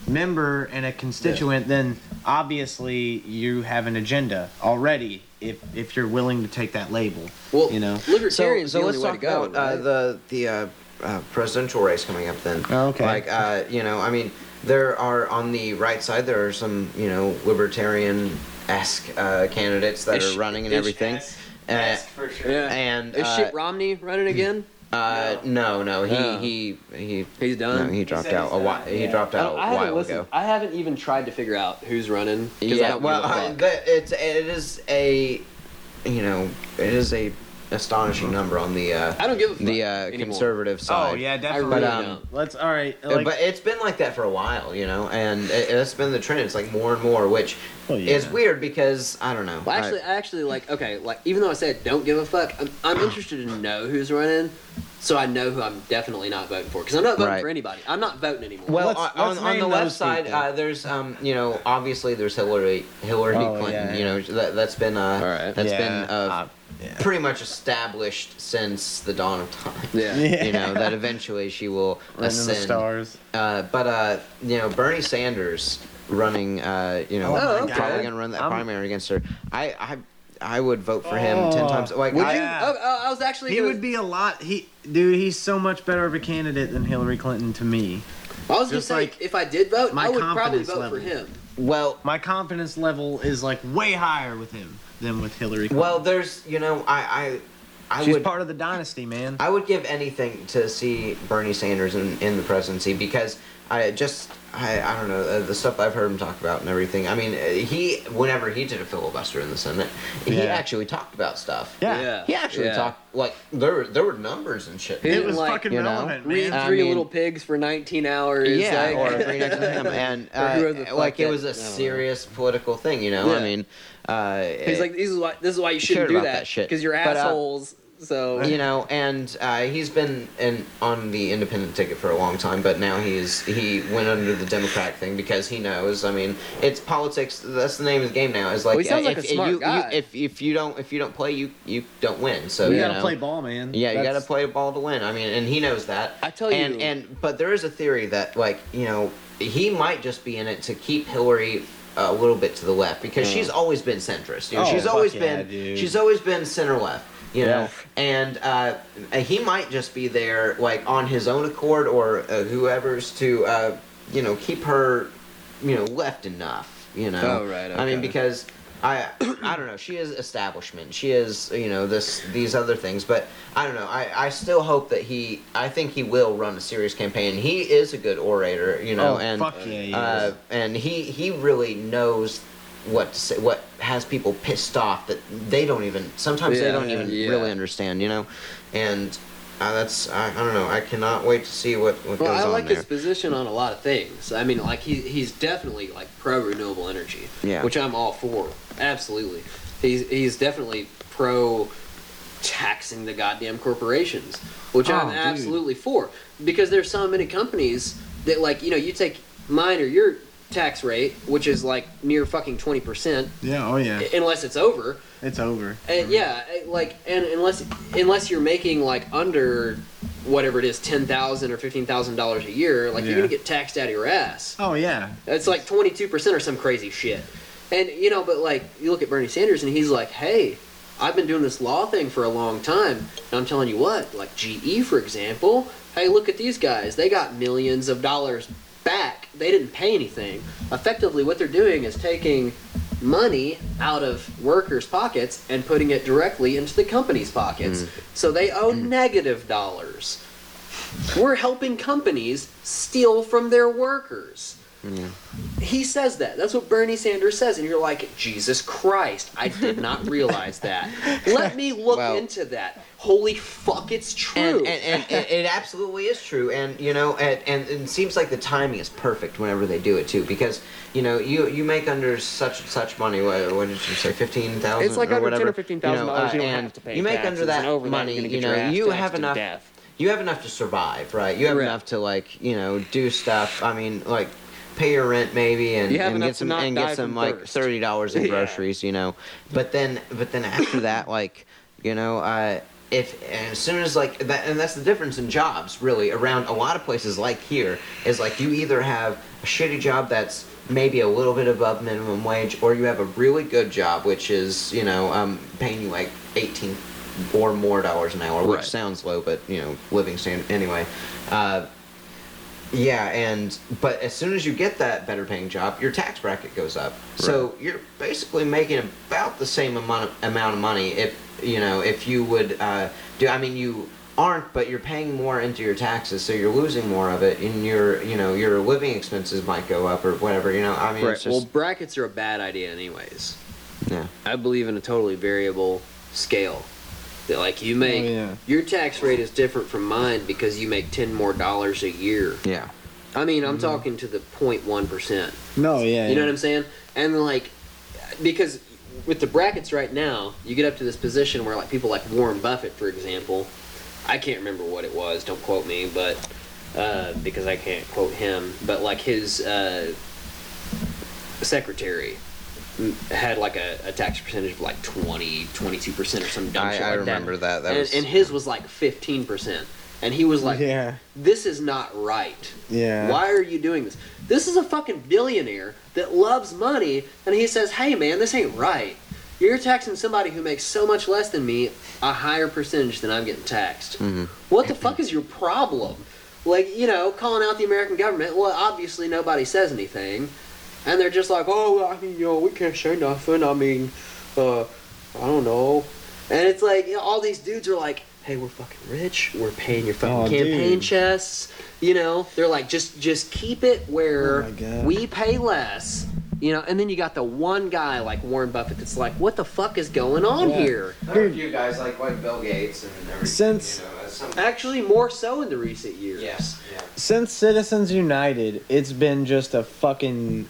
member and a constituent, then obviously you have an agenda already. If if you're willing to take that label, Well, you know. so, libertarian's so the let's talk to go. about uh, the the uh, uh, presidential race coming up then Oh, okay. like uh, you know i mean there are on the right side there are some you know libertarian-esque uh, candidates that Ish- are running and ish- everything uh, Yes, for sure. yeah. and Is uh, shit Romney running again? Uh, no, no, he Oh. he he. He's done? No, he dropped said out a while. done, He yeah. dropped I, out don't- a I haven't while listened. ago. I haven't even tried to figure out who's running. 'cause I Yeah, don't well, give a uh, fuck. the, it's it is a, you know, it is a astonishing number on the uh, I don't give the uh, conservative side. Oh yeah, definitely. But, um, don't. Let's all right. Uh, Like, but it's been like that for a while, you know, and it, it's been the trend. It's like more and more, which Well, yeah. is weird because I don't know. Well, actually, I actually like. Okay, like even though I said don't give a fuck, I'm, I'm interested to know who's running, so I know who I'm definitely not voting for. Because I'm not voting Right. for anybody. I'm not voting anymore. Well, Let's- on, let's on the left side, uh, there's um, you know, obviously there's Hillary Hillary Oh, Clinton. yeah, You know, that that's been uh, Alright. that's Yeah, been uh, uh, yeah. pretty much established since the dawn of time. yeah. Yeah. You know that eventually she will Right in the stars. Uh, but uh, you know, Bernie Sanders running, uh, you know, Oh, okay. probably gonna run that I'm- primary against her. I, I, I would vote for him ten Oh. times. Like, Would I, you? Yeah. Oh, oh, I was actually. He gonna, would be a lot. He, dude, he's so much better of a candidate than Hillary Clinton to me. I was gonna Just say like if I did vote, my I would probably confidence vote level. for him. Well, My confidence level is like way higher with him than with Hillary. Clinton. well, there's you know I I I she's would part of the dynasty, man. I would give anything to see Bernie Sanders in, in the presidency because I just I, I don't know uh, the stuff I've heard him talk about and everything. I mean, uh, he whenever he did a filibuster in the Senate, he actually talked about stuff. Yeah. He actually yeah. talked like there were there were numbers and shit. He It didn't was like, fucking you know, relevant, Read man. I Three mean- Little Pigs for 19 hours. yeah, like- or Green Next to him, and Or whoever the uh, like it was a don't know. serious political thing, you know. Yeah. I mean, uh, He's like, this is why this is why you shouldn't do about that that shit. because you're But, uh, assholes. So you know, and uh, he's been in on the independent ticket for a long time, but now he's he went under the Democrat thing because he knows. I mean, it's politics. That's the name of the game now. Is like, Well, he sounds uh, like if, a smart you, guy. You, if if you don't if you don't play, you you don't win. So you you gotta know, play ball, man. Yeah, you got to That's- play ball to win. I mean, and he knows that. I tell you- and and but there is a theory that like you know he might just be in it to keep Hillary a little bit to the left because she's always been centrist. You know, Oh, she's always yeah, been dude. she's always been center left. You know, Yeah. and uh, he might just be there like on his own accord or uh, whoever's to uh, you know keep her you know left enough. You know. Oh, right, I mean because. I I don't know. She is establishment. She is you know this these other things, but I don't know. I, I still hope that he. I think he will run a serious campaign. He is a good orator, you know, oh, and fuck yeah, he uh, is. and he he really knows what to say, what has people pissed off that they don't even sometimes they don't even yeah. really understand, you know, and uh, that's I, I don't know. I cannot wait to see what what Well, goes I on like there. his position on a lot of things. I mean, like he he's definitely like pro renewable energy, Yeah. which I'm all for. Absolutely, he's he's definitely pro taxing the goddamn corporations, which Oh, I'm dude. absolutely for because there's so many companies that like you know you take mine or your tax rate, which is like near fucking twenty percent, Yeah, oh yeah. unless it's over. It's over. And yeah, like and unless unless you're making like under whatever it is, ten thousand or fifteen thousand dollars a year, like Yeah. you're gonna get taxed out of your ass. Oh yeah. It's like twenty two percent or some crazy shit. And you know, but like you look at Bernie Sanders and he's like, Hey, I've been doing this law thing for a long time, and I'm telling you what, like GE for example, hey look at these guys. They got millions of dollars back. They didn't pay anything. Effectively what they're doing is taking money out of workers' pockets and putting it directly into the company's pockets. Hmm. So they owe hmm. negative dollars. We're helping companies steal from their workers. He says that. That's what Bernie Sanders says. And you're like, Jesus Christ, I did not realize that. Let me look Well- into that. Holy fuck, it's true. And, and, and, and it absolutely is true, and you know, and, and it seems like the timing is perfect whenever they do it too, because you know, you you make under such and such money. What, what did you say, fifteen thousand? It's like or under whatever. $10,000 or 15,000 You, know, uh, you don't have to pay You make taxes, under that over money. you're you know, you have enough. death. You have enough to survive, right? You have Correct. enough to like, you know, do stuff. I mean, like. Pay your rent maybe and, You have and enough get to some not and get some like thirst. thirty dollars in Yeah. groceries, you know. But then but then after that, like, you know, uh if as soon as like that and that's the difference in jobs really around a lot of places like here is like you either have a shitty job that's maybe a little bit above minimum wage or you have a really good job which is you know um, paying you like 18 or more dollars an hour which Right. sounds low but you know living standard anyway uh, yeah, and but as soon as you get that better paying job, your tax bracket goes up. So you're basically making about the same amount of, amount of money if you know if you would uh, do. I mean, you aren't, but you're paying more into your taxes, so you're losing more of it, and your you know your living expenses might go up or whatever. You know, I mean, Right. it's Well, brackets are a bad idea, anyways. yeah, I believe in a totally variable scale. That like you make Oh, yeah. your tax rate is different from mine because you make ten more dollars a year. yeah, I mean, Mm-hmm. I'm talking to the 0.1 percent. No, yeah. You know what I'm saying? And like, because with the brackets right now, you get up to this position where like people like Warren Buffett, for example, I can't remember what it was. Don't quote me, but uh, because I can't quote him. But like his uh, secretary m- had like a, a tax percentage of like 20 22 percent or some dumb I- shit I like remember that. That and, was- and his was like 15 percent and he was like Yeah. this is not right Yeah. why are you doing this? This is a fucking billionaire that loves money, and he says, "Hey, man, this ain't right. You're taxing somebody who makes so much less than me a higher percentage than I'm getting taxed. Mhm. What the fuck is your problem? like you know, calling out the American government. Well, obviously nobody says anything, and they're just like, oh, I mean, you know, we can't say nothing. I mean, uh, I don't know, and it's like you know, all these dudes are like, hey, we're fucking rich. We're paying your fucking Oh, campaign dude. chests. You know, they're like, just just keep it where Oh, we pay less. You know, and then you got the one guy like Warren Buffett that's like, what the fuck is going on Yeah. here? There are a few guys like like Bill Gates and everything. Since- you know, Actually, more so in the recent years. yes, yeah. Since Citizens United, it's been just a fucking,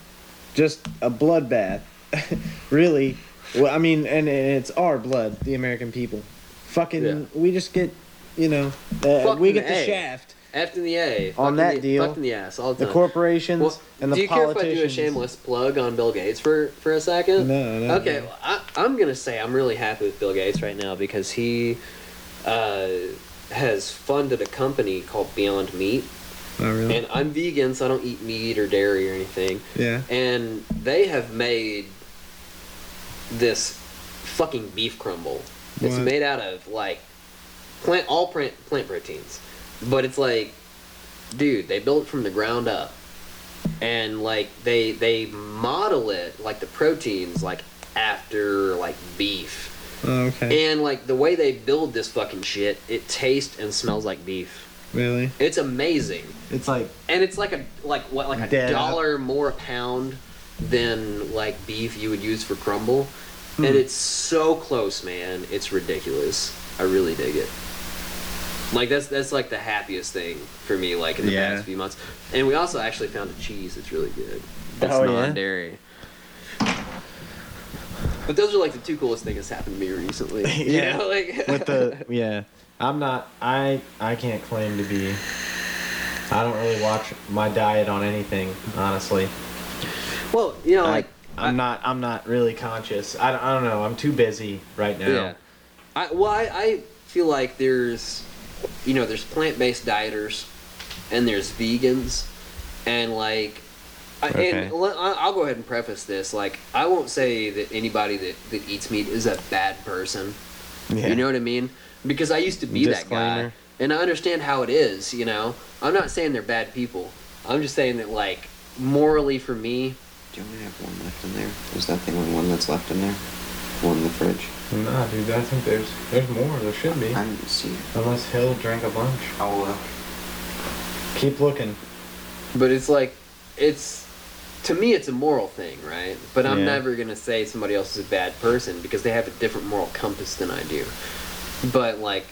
just a bloodbath. really. Well, I mean, and, and it's our blood, the American people. Fucking, Yeah. we just get, you know, uh, we get the A. shaft. F in the A. On that the, deal, Fuck in the ass all the The corporations Well, and the do you care if I do a shameless plug on Bill Gates for, for a second? No, no. Okay, no. well, I, I'm gonna say I'm really happy with Bill Gates right now because he uh, has funded a company called Beyond Meat, Oh, really? and I'm vegan, so I don't eat meat or dairy or anything. yeah. And they have made this fucking beef crumble. It's made out of like plant all plant plant proteins, but it's like, dude, they built it from the ground up, and like they they model it like the proteins like after like beef, Oh, okay. and like the way they build this fucking shit, it tastes and smells like beef. really? It's amazing It's like, and it's like a like what like a Dead up. dollar more a pound than like beef you would use for crumble Hmm. and it's so close man it's ridiculous i really dig it like that's that's like the happiest thing for me like in the Yeah. past few months and we also actually found a cheese that's really good that's Oh, yeah? non-dairy but those are like the two coolest things that's happened to me recently you Yeah. know, like with the yeah i'm not i i can't claim to be i don't really watch my diet on anything honestly well you know like I, i'm not i'm not really conscious I, don't- I don't know i'm too busy right now Yeah. I well, I, I feel like there's, you know, there's plant-based dieters, and there's vegans, and like, I, Okay. and le- I- I'll go ahead and preface this. Like, I won't say that anybody that that eats meat is a bad person. yeah. You know what I mean? Because I used to be that guy, Disclaimer. And I understand how it is. You know, I'm not saying they're bad people. I'm just saying that like morally for me, Do you only have one left in there? Is that the only one that's left in there? One in the fridge? nah dude i think there's there's more there should be I didn't see it. unless hill drank a bunch Oh, uh, keep looking But it's like, it's to me, it's a moral thing, right? But I'm Yeah. never gonna say somebody else is a bad person because they have a different moral compass than I do. But like,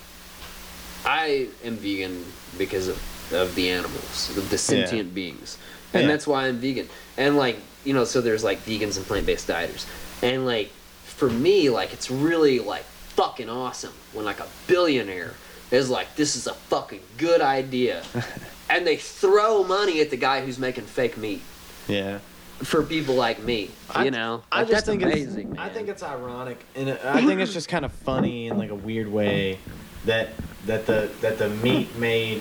I am vegan because of, of the animals, of the sentient beings, and Yeah. that's why I'm vegan. And like, you know, so there's like vegans and plant-based dieters, and like for me, like it's really like fucking awesome when like a billionaire is like, this is a fucking good idea, and they throw money at the guy who's making fake meat yeah for people like me. I- you know, I Like, just that's think amazing. it's I think it's ironic and I think it's just kind of funny in like a weird way that that the that the meat made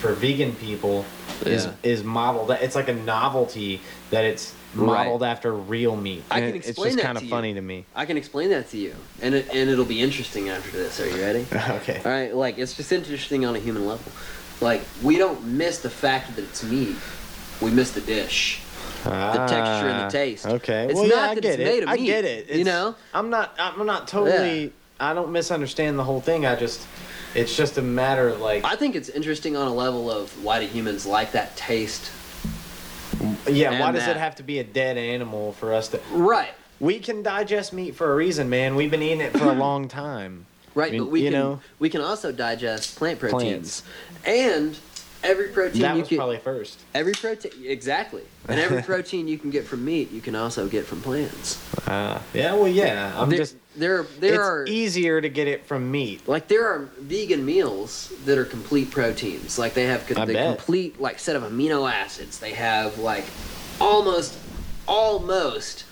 for vegan people is Yeah. is modeled it's like a novelty that it's Right. modeled after real meat. I And can it's explain just that kind of to you. funny to me. I can explain that to you, and it, and it'll be interesting after this. Are you ready? okay. All right, like it's just interesting on a human level. Like we don't miss the fact that it's meat. We miss the dish, the texture and the Ah, taste. Okay. It's well, not yeah, I that get it's it. made of meat. I get it. you know? I'm not. I'm not totally. I don't misunderstand the whole thing. I just. It's just a matter of like. I think it's interesting on a level of why do humans like that taste? yeah. Why does that- it have to be a dead animal for us to? Right, We can digest meat for a reason, man. We've been eating it for a long time. right. I mean, but we can know- we can also digest plant proteins, Plants. and every protein That you was can probably first. every protein exactly, and every protein you can get from meat you can also get from plants. Uh, yeah. Well, yeah. I'm there, just. There there it's are easier to get it from meat. like there are vegan meals that are complete proteins. Like they have co- the bet. complete like set of amino acids. They have like almost almost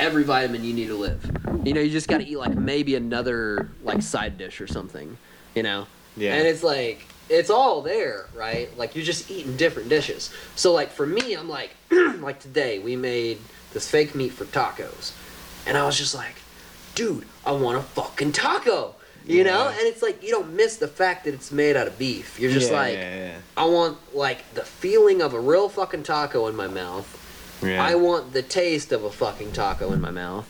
every vitamin you need to live. You know, you just got to eat like maybe another like side dish or something. You know. Yeah. And it's like it's all there, right? Like you're just eating different dishes. So like for me, I'm like like today we made this fake meat for tacos. And I was just like, dude, I want a fucking taco. You know, and it's like you don't miss the fact that it's made out of beef. You're just Yeah, like, yeah, I want like the feeling of a real fucking taco in my mouth. yeah. Yeah. I want the taste of a fucking taco in my mouth.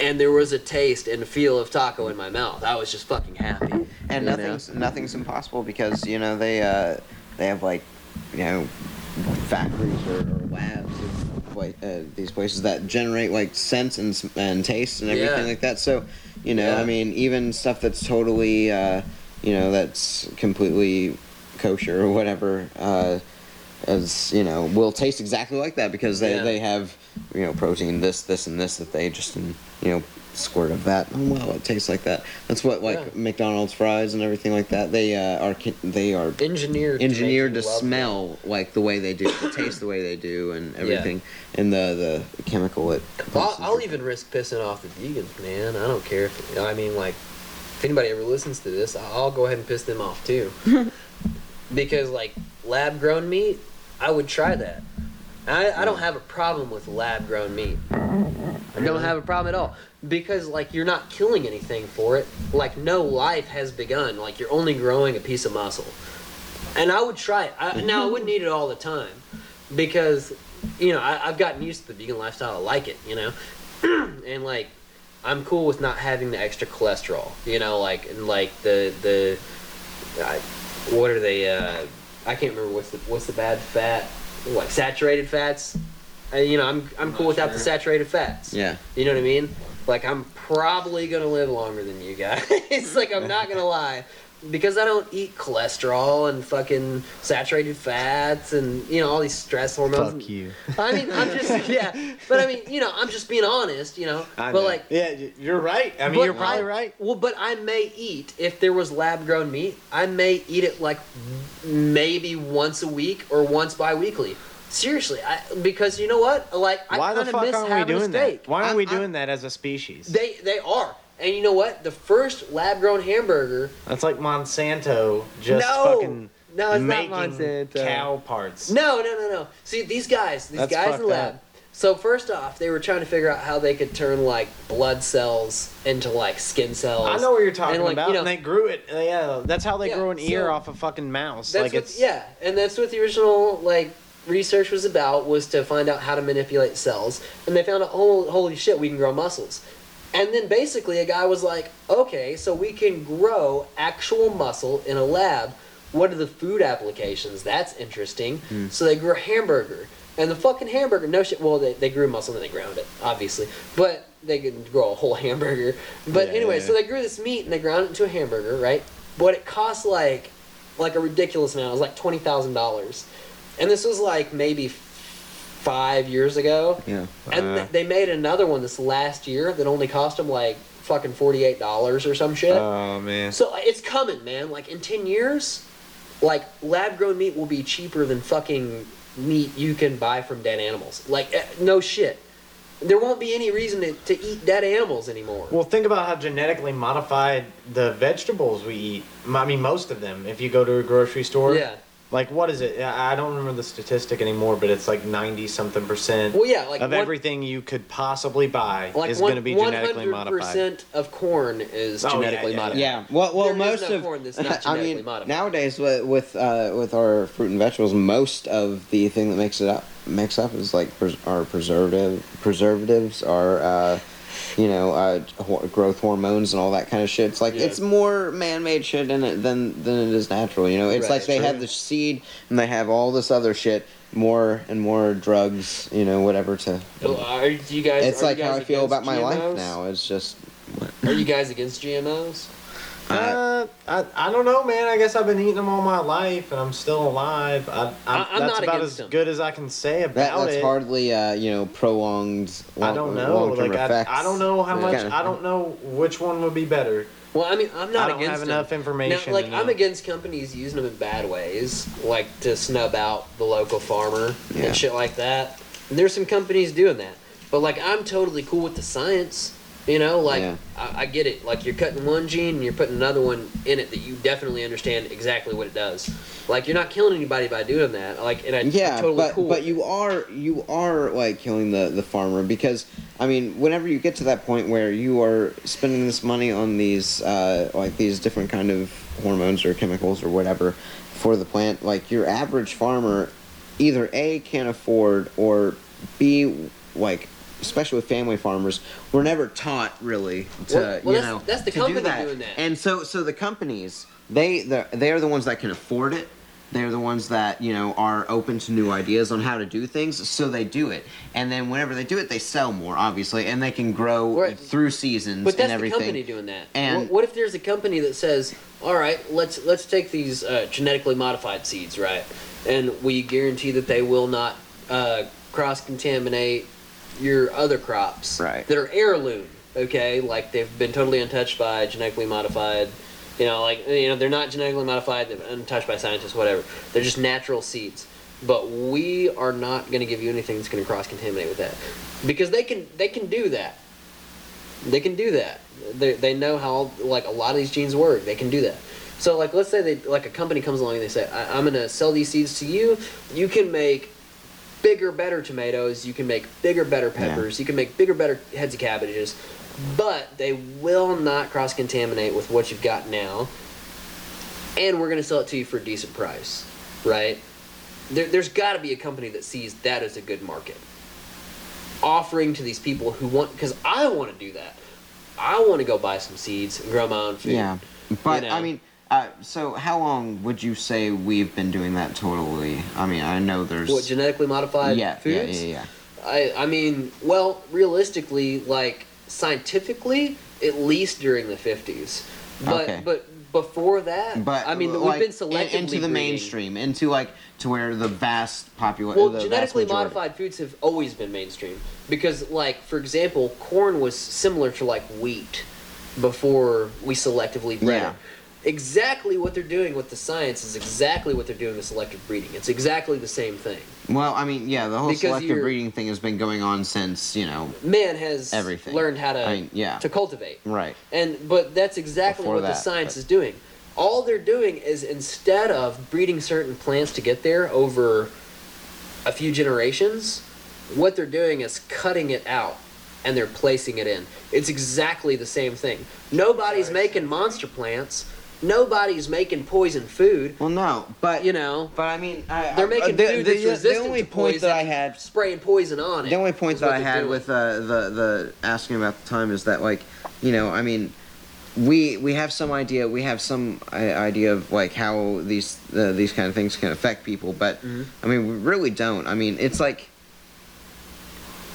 And there was a taste and feel of taco in my mouth. I was just fucking happy. and You know? nothing's nothing's impossible because you know they uh, they have like you know factories or, or labs of pla- uh, these places that generate like scents and and taste and everything Yeah. like that. So you know, Yeah. I mean, even stuff that's totally uh, you know that's completely kosher or whatever. Uh, as you know, will taste exactly like that because they, Yeah. they have you know protein this this and this that they just you know squirt of that. Oh wow, it tastes like that. That's what like Yeah. McDonald's fries and everything like that. They uh, are they are Engineered. engineered to you love them. smell like the way they do, to taste the way they do, and everything, and the the chemical it. I'll, I'll even risk pissing off the vegans, man. I don't care if I mean like if anybody ever listens to this, I'll go ahead and piss them off too. because like lab grown meat, I would try that. I, I don't have a problem with lab grown meat. I don't have a problem at all because like you're not killing anything for it. Like no life has begun. Like you're only growing a piece of muscle. And I would try it. I, now I wouldn't eat it all the time because you know I, I've gotten used to the vegan lifestyle. I like it, you know, and like I'm cool with not having the extra cholesterol. You know, like and like the the I, what are they? Uh, I can't remember what's the what's the bad fat like saturated fats. You know, I'm I'm cool without the saturated fats. Yeah, You know what I mean? Like I'm probably gonna live longer than you guys. it's like I'm not gonna lie. Because I don't eat cholesterol and fucking saturated fats and you know all these stress hormones. Fuck you. I mean, I'm just yeah, but I mean, you know, I'm just being honest, you know. I but know. like, yeah, you're right. I mean, you're probably I- right. Well, but I may eat if there was lab grown meat. I may eat it like maybe once a week or once bi-weekly. Seriously, I, because you know what? Like I Why the kind fuck miss aren't we doing that? Why aren't I'm- we doing that as a species? They they are, and you know what? The first lab grown hamburger. That's like Monsanto just No! fucking No, it's not making Monsanto. cow parts. No, no, no, no. See, these guys, these That's guys in the lab. up. So first off, they were trying to figure out how they could turn like blood cells into like skin cells. I know what you're talking And, like, about. you know- and they grew it. Yeah, that's how they Yeah, grow an ear so- off a fucking mouse. Like it's yeah, and that's what the original like research was about was to find out how to manipulate cells, and they found out oh holy shit we can grow muscles, and then basically a guy was like okay so we can grow actual muscle in a lab. What are the food applications? That's interesting. Hmm. So they grew a hamburger, and the fucking hamburger no shit. Well they they grew muscle and then they ground it obviously, but they could grow a whole hamburger. But Yeah, anyway, yeah. so they grew this meat and they ground it into a hamburger, right? But it cost like like a ridiculous amount. It was like twenty thousand dollars, and this was like maybe five years ago. yeah. And Uh. th- they made another one this last year that only cost them like fucking forty eight dollars or some shit. Oh man. so it's coming, man. Like in ten years, like lab grown meat will be cheaper than fucking meat you can buy from dead animals. Like eh, no shit. There won't be any reason to, to eat dead animals anymore. Well, think about how genetically modified the vegetables we eat. I mean, most of them. If you go to a grocery store, yeah. Like what is it? I I don't remember the statistic anymore, but it's like ninety something percent Well, yeah. Like of one- everything you could possibly buy like is going to be genetically modified. One hundred percent of corn is Oh, genetically yeah, yeah. modified. Yeah, well, well, There is most no of corn that's not genetically I mean, modified. nowadays with with, uh, with our fruit and vegetables, most of the thing that makes it up makes up is like pres- our preservative preservatives, are uh, you know uh, growth hormones and all that kind of shit. It's like Yeah. it's more man made shit in it than than it is natural. You know, it's Right, like they true. have the seed and they have all this other shit, more and more drugs. You know, whatever to. Well, Are you guys? It's like you how I feel about my life now. It's just. Are you guys against GMOs? Uh, I, I don't know, man. I guess I've been eating them all my life, and I'm still alive. I, I'm, I- I'm that's not about against as them. good as I can say about That, that's it. hardly, uh, you know, prolonged. I don't know. Like I, effects. I don't know how Yeah. much. I don't know which one would be better. Well, I mean, I'm not I don't against have them. enough information Now, like, to I'm against companies using them in bad ways, like to snub out the local farmer Yeah. and shit like that. And there's some companies doing that, but like, I'm totally cool with the science. You know, like Yeah. I, I get it. Like you're cutting one gene and you're putting another one in it that you definitely understand exactly what it does. Like you're not killing anybody by doing that. Like, and I, Yeah, totally but cool. but you are you are like killing the the farmer because I mean, whenever you get to that point where you are spending this money on these, uh, like these different kind of hormones or chemicals or whatever for the plant, like your average farmer, either a can't afford or b like. Especially with family farmers, we're never taught really to Well- well, you that's- know that's the to do company that. doing that. And so so the companies they the, they are the ones that can afford it they're the ones that you know are open to new ideas on how to do things so they do it and then whenever they do it they sell more obviously and they can grow Right. through seasons But that's and the company doing that. And- what, what if there's a company that says, "All right, let's let's take these uh, genetically modified seeds, right, and we guarantee that they will not uh, cross contaminate your other crops Right. that are heirloom, okay, like they've been totally untouched by genetically modified." You know, like you know, they're not genetically modified, they're untouched by scientists, whatever. They're just natural seeds. But we are not going to give you anything that's going to cross contaminate with that, because they can they can do that. They can do that. They, they know how like a lot of these genes work. They can do that. So like let's say they like a company comes along and they say I, I'm gonna sell these seeds to you. You can make bigger, better tomatoes. You can make bigger, better peppers. You can make bigger, better heads of cabbages. But they will not cross contaminate with what you've got now. And we're gonna sell it to you for a decent price, right? There, there's got to be a company that sees that as a good market offering to these people who want because I want to do that. I want to go buy some seeds and grow my own food. yeah but You know. i mean uh, so how long would you say we've been doing that totally i mean i know there's What genetically modified yeah, yeah foods? yeah yeah I I mean, well, realistically, like scientifically, at least during the fifties. But Okay. but before that, but I mean, like, we've been selectively into the breeding. mainstream into like to where the vast population Well, genetically modified foods have always been mainstream because, like, for example, corn was similar to like wheat before we selectively bred Yeah. It. Exactly what they're doing with the science is exactly what they're doing with selective breeding. It's exactly the same thing. well i mean yeah the whole Because selective breeding thing has been going on since you know Man has Everything. learned how to I mean, yeah. to cultivate. right And but that's exactly Before what the science but- is doing. All they're doing is instead of breeding certain plants to get there over a few generations, what they're doing is cutting it out and they're placing it in. It's exactly the same thing. Nobody's making monster plants. Nobody's making poison food. well no but You know, But I mean, I, they're making the, food the, that's the, resistant only to point poison, that I had, spraying poison on it. the only point that I had doing. with uh, the the asking about the time is that like, you know, I mean, we we have some idea, we have some uh, idea of like how these uh, these kind of things can affect people, but Mhm. I mean, we really don't. I mean, it's like.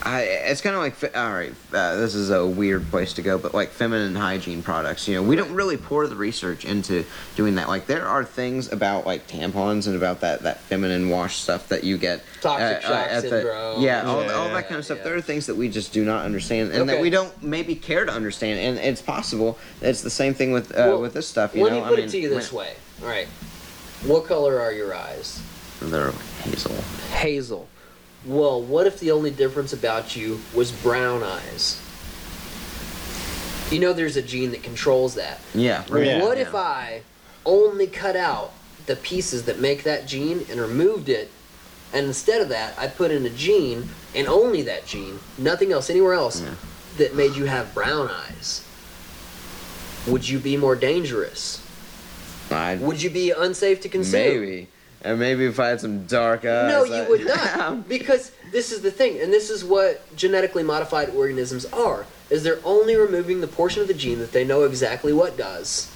I, it's kind of like all right. Uh, this is a weird place to go, but like feminine hygiene products, you know, we don't really pour the research into doing that. Like there are things about like tampons and about that that feminine wash stuff that you get Toxic shock at the- syndrome. yeah, all, Yeah, all that kind of stuff. yeah. There are things that we just do not understand, and that we don't maybe care to understand. And it's possible it's the same thing with uh, Well, with this stuff. You Let know, me put I mean, it to you this way. All right. What color are your eyes? they're hazel. Hazel. Well, what if the only difference about you was brown eyes? You know there's a gene that controls that. Yeah, right. Oh, yeah. what if I only cut out the pieces that make that gene and removed it, and instead of that, I put in a gene and only that gene, nothing else anywhere else, Yeah. that made you have brown eyes? Would you be more dangerous? I'd, Would you be unsafe to consume? maybe, and maybe if I had some dark eyes. No, you I- would not. because this is the thing, and this is what genetically modified organisms are, is they're only removing the portion of the gene that they know exactly what does,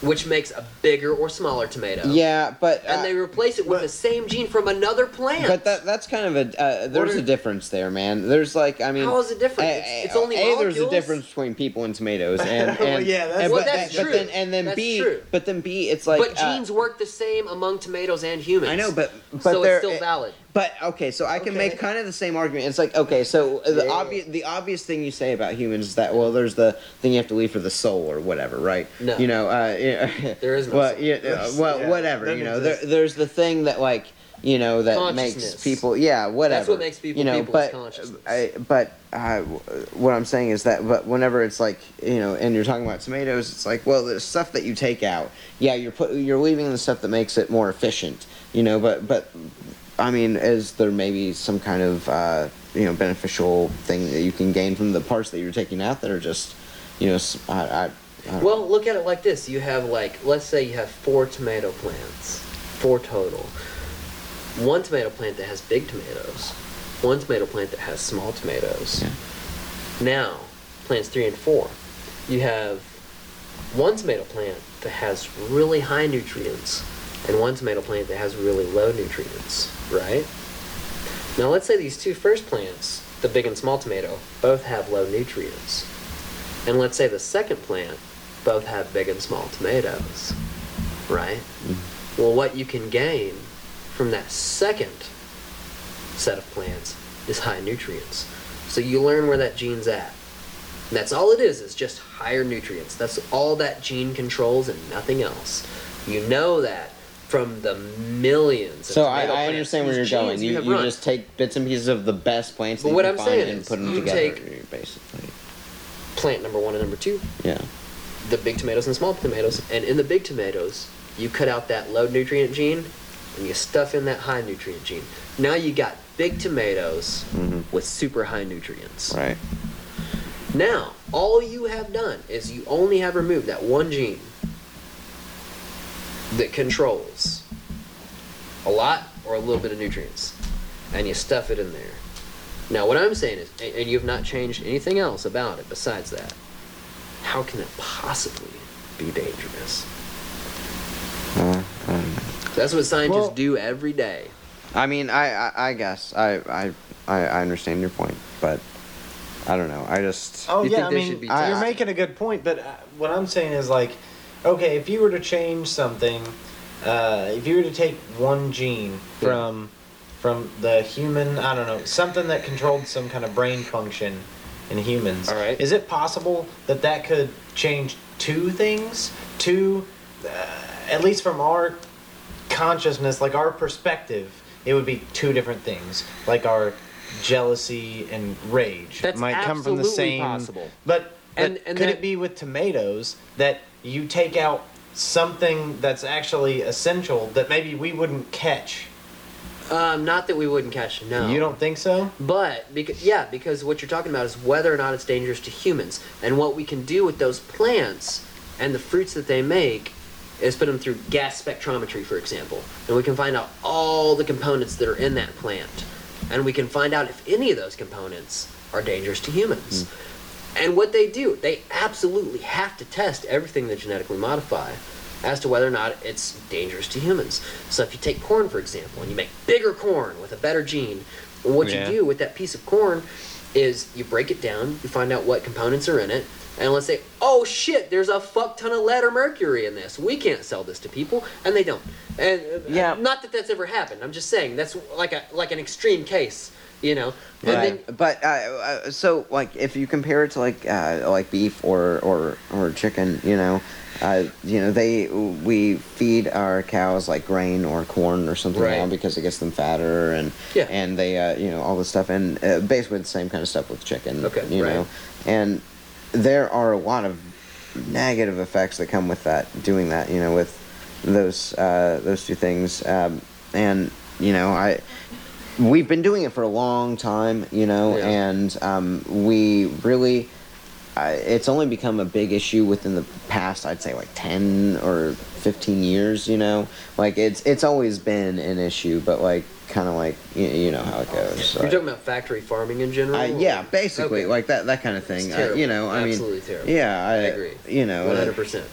which makes a bigger or smaller tomato. yeah, but And uh, they replace it with but- the same gene from another plant. But that that's kind of a uh, there's What are- a difference there, man. There's like I mean, How is it different? A, It's- it's only a, there's a difference between people and tomatoes, and, and Well, yeah, that's- and- Well, but, that's but true. then and then That's B, true. but then B, it's like but uh, genes work the same among tomatoes and humans. I know, but but so it's still valid. But okay, so I can Okay. make kind of the same argument. It's like okay, so the Yeah. obvious the obvious thing you say about humans is that well, there's the thing you have to leave for the soul or whatever, right? No. You know, uh, There is no well, soul. yeah, uh, well, yeah, whatever. You know, there, there's the thing that like you know that makes people yeah whatever. That's what makes people you know, people but consciousness. I, but uh, what I'm saying is that but whenever it's like you know, and you're talking about tomatoes, it's like well, the stuff that you take out, yeah, you're put you're leaving the stuff that makes it more efficient. You know, but but I mean, is there maybe some kind of uh, you know beneficial thing that you can gain from the parts that you're taking out that are just you know s- I, I, I don't know. Well, look at it like this. You have like, let's say you have four tomato plants, four total. One tomato plant that has big tomatoes, one tomato plant that has small tomatoes. Yeah. Now, plants three and four, you have one tomato plant that has really high nutrients and one tomato plant that has really low nutrients, right? Now, let's say these two first plants, the big and small tomato, both have low nutrients. And let's say the second plant both have big and small tomatoes, right? Mm-hmm. Well, what you can gain from that second set of plants is high nutrients. So you learn where that gene's at. That's all it is, is just higher nutrients. That's all that gene controls and nothing else. You know that from the millions of so I, I understand where you're going. genes You, you just take bits and pieces of the best plants But that what you I'm find saying and is put them you together, take- basically. plant number one and number two. Yeah. the big tomatoes and small tomatoes. And in the big tomatoes, you cut out that low nutrient gene and you stuff in that high nutrient gene. Now you got big tomatoes Mhm. with super high nutrients. Right. Now, all you have done is you only have removed that one gene that controls a lot or a little bit of nutrients. And you stuff it in there. Now, what I'm saying is, and and you've not changed anything else about it besides that, how can it possibly be dangerous? I. That's what scientists Well- do every day. I mean, I, I, I guess I, I, I, I understand your point, but I don't know. I just. Oh You yeah, think I they mean, be you're making a good point, but uh, what I'm saying is like, okay, if you were to change something, uh, if you were to take one gene from from the human, I don't know, something that controlled some kind of brain function in humans, All right. is it possible that that could change two things? Two, uh, at least from our consciousness, like our perspective, it would be two different things, like our jealousy and rage That's might come from the absolutely same possible. but, but And- and could that- it be with tomatoes that you take out something that's actually essential that maybe we wouldn't catch? Um, not that we wouldn't catch, no. You don't think so? But because yeah, because what you're talking about is whether or not it's dangerous to humans, and what we can do with those plants and the fruits that they make is put them through gas spectrometry, for example, and we can find out all the components that are in that plant, and we can find out if any of those components are dangerous to humans. And what they do, they absolutely have to test everything they genetically modify as to whether or not it's dangerous to humans. So if you take corn, for example, and you make bigger corn with a better gene, what Yeah. you do with that piece of corn is you break it down, you find out what components are in it, and let's say, oh shit, there's a fuck ton of lead or mercury in this. We can't sell this to people, and they don't. And uh, Yeah. not that that's ever happened. I'm just saying that's like a like an extreme case, you know. Right. then but uh, uh, so like if you compare it to like uh, like beef or or or chicken, you know, uh, you know they we feed our cows like grain or corn or something Right. now because it gets them fatter and Yeah. and they uh, you know all this stuff and uh, basically the same kind of stuff with chicken. Okay, you right. know, and there are a lot of negative effects that come with that doing that. You know, with those uh, those two things, um, and you know I we've been doing it for a long time, you know, Yeah. and um, we really. Uh, it's only become a big issue within the past, I'd say, like ten or fifteen years. You know, like it's it's always been an issue, but like kind of like you, you know how it goes. you're like- talking about factory farming in general. uh, yeah, basically, Okay. like that that kind of thing. Uh, you know, I Absolutely mean, terrible. yeah, I, I agree. You know, uh, hundred percent.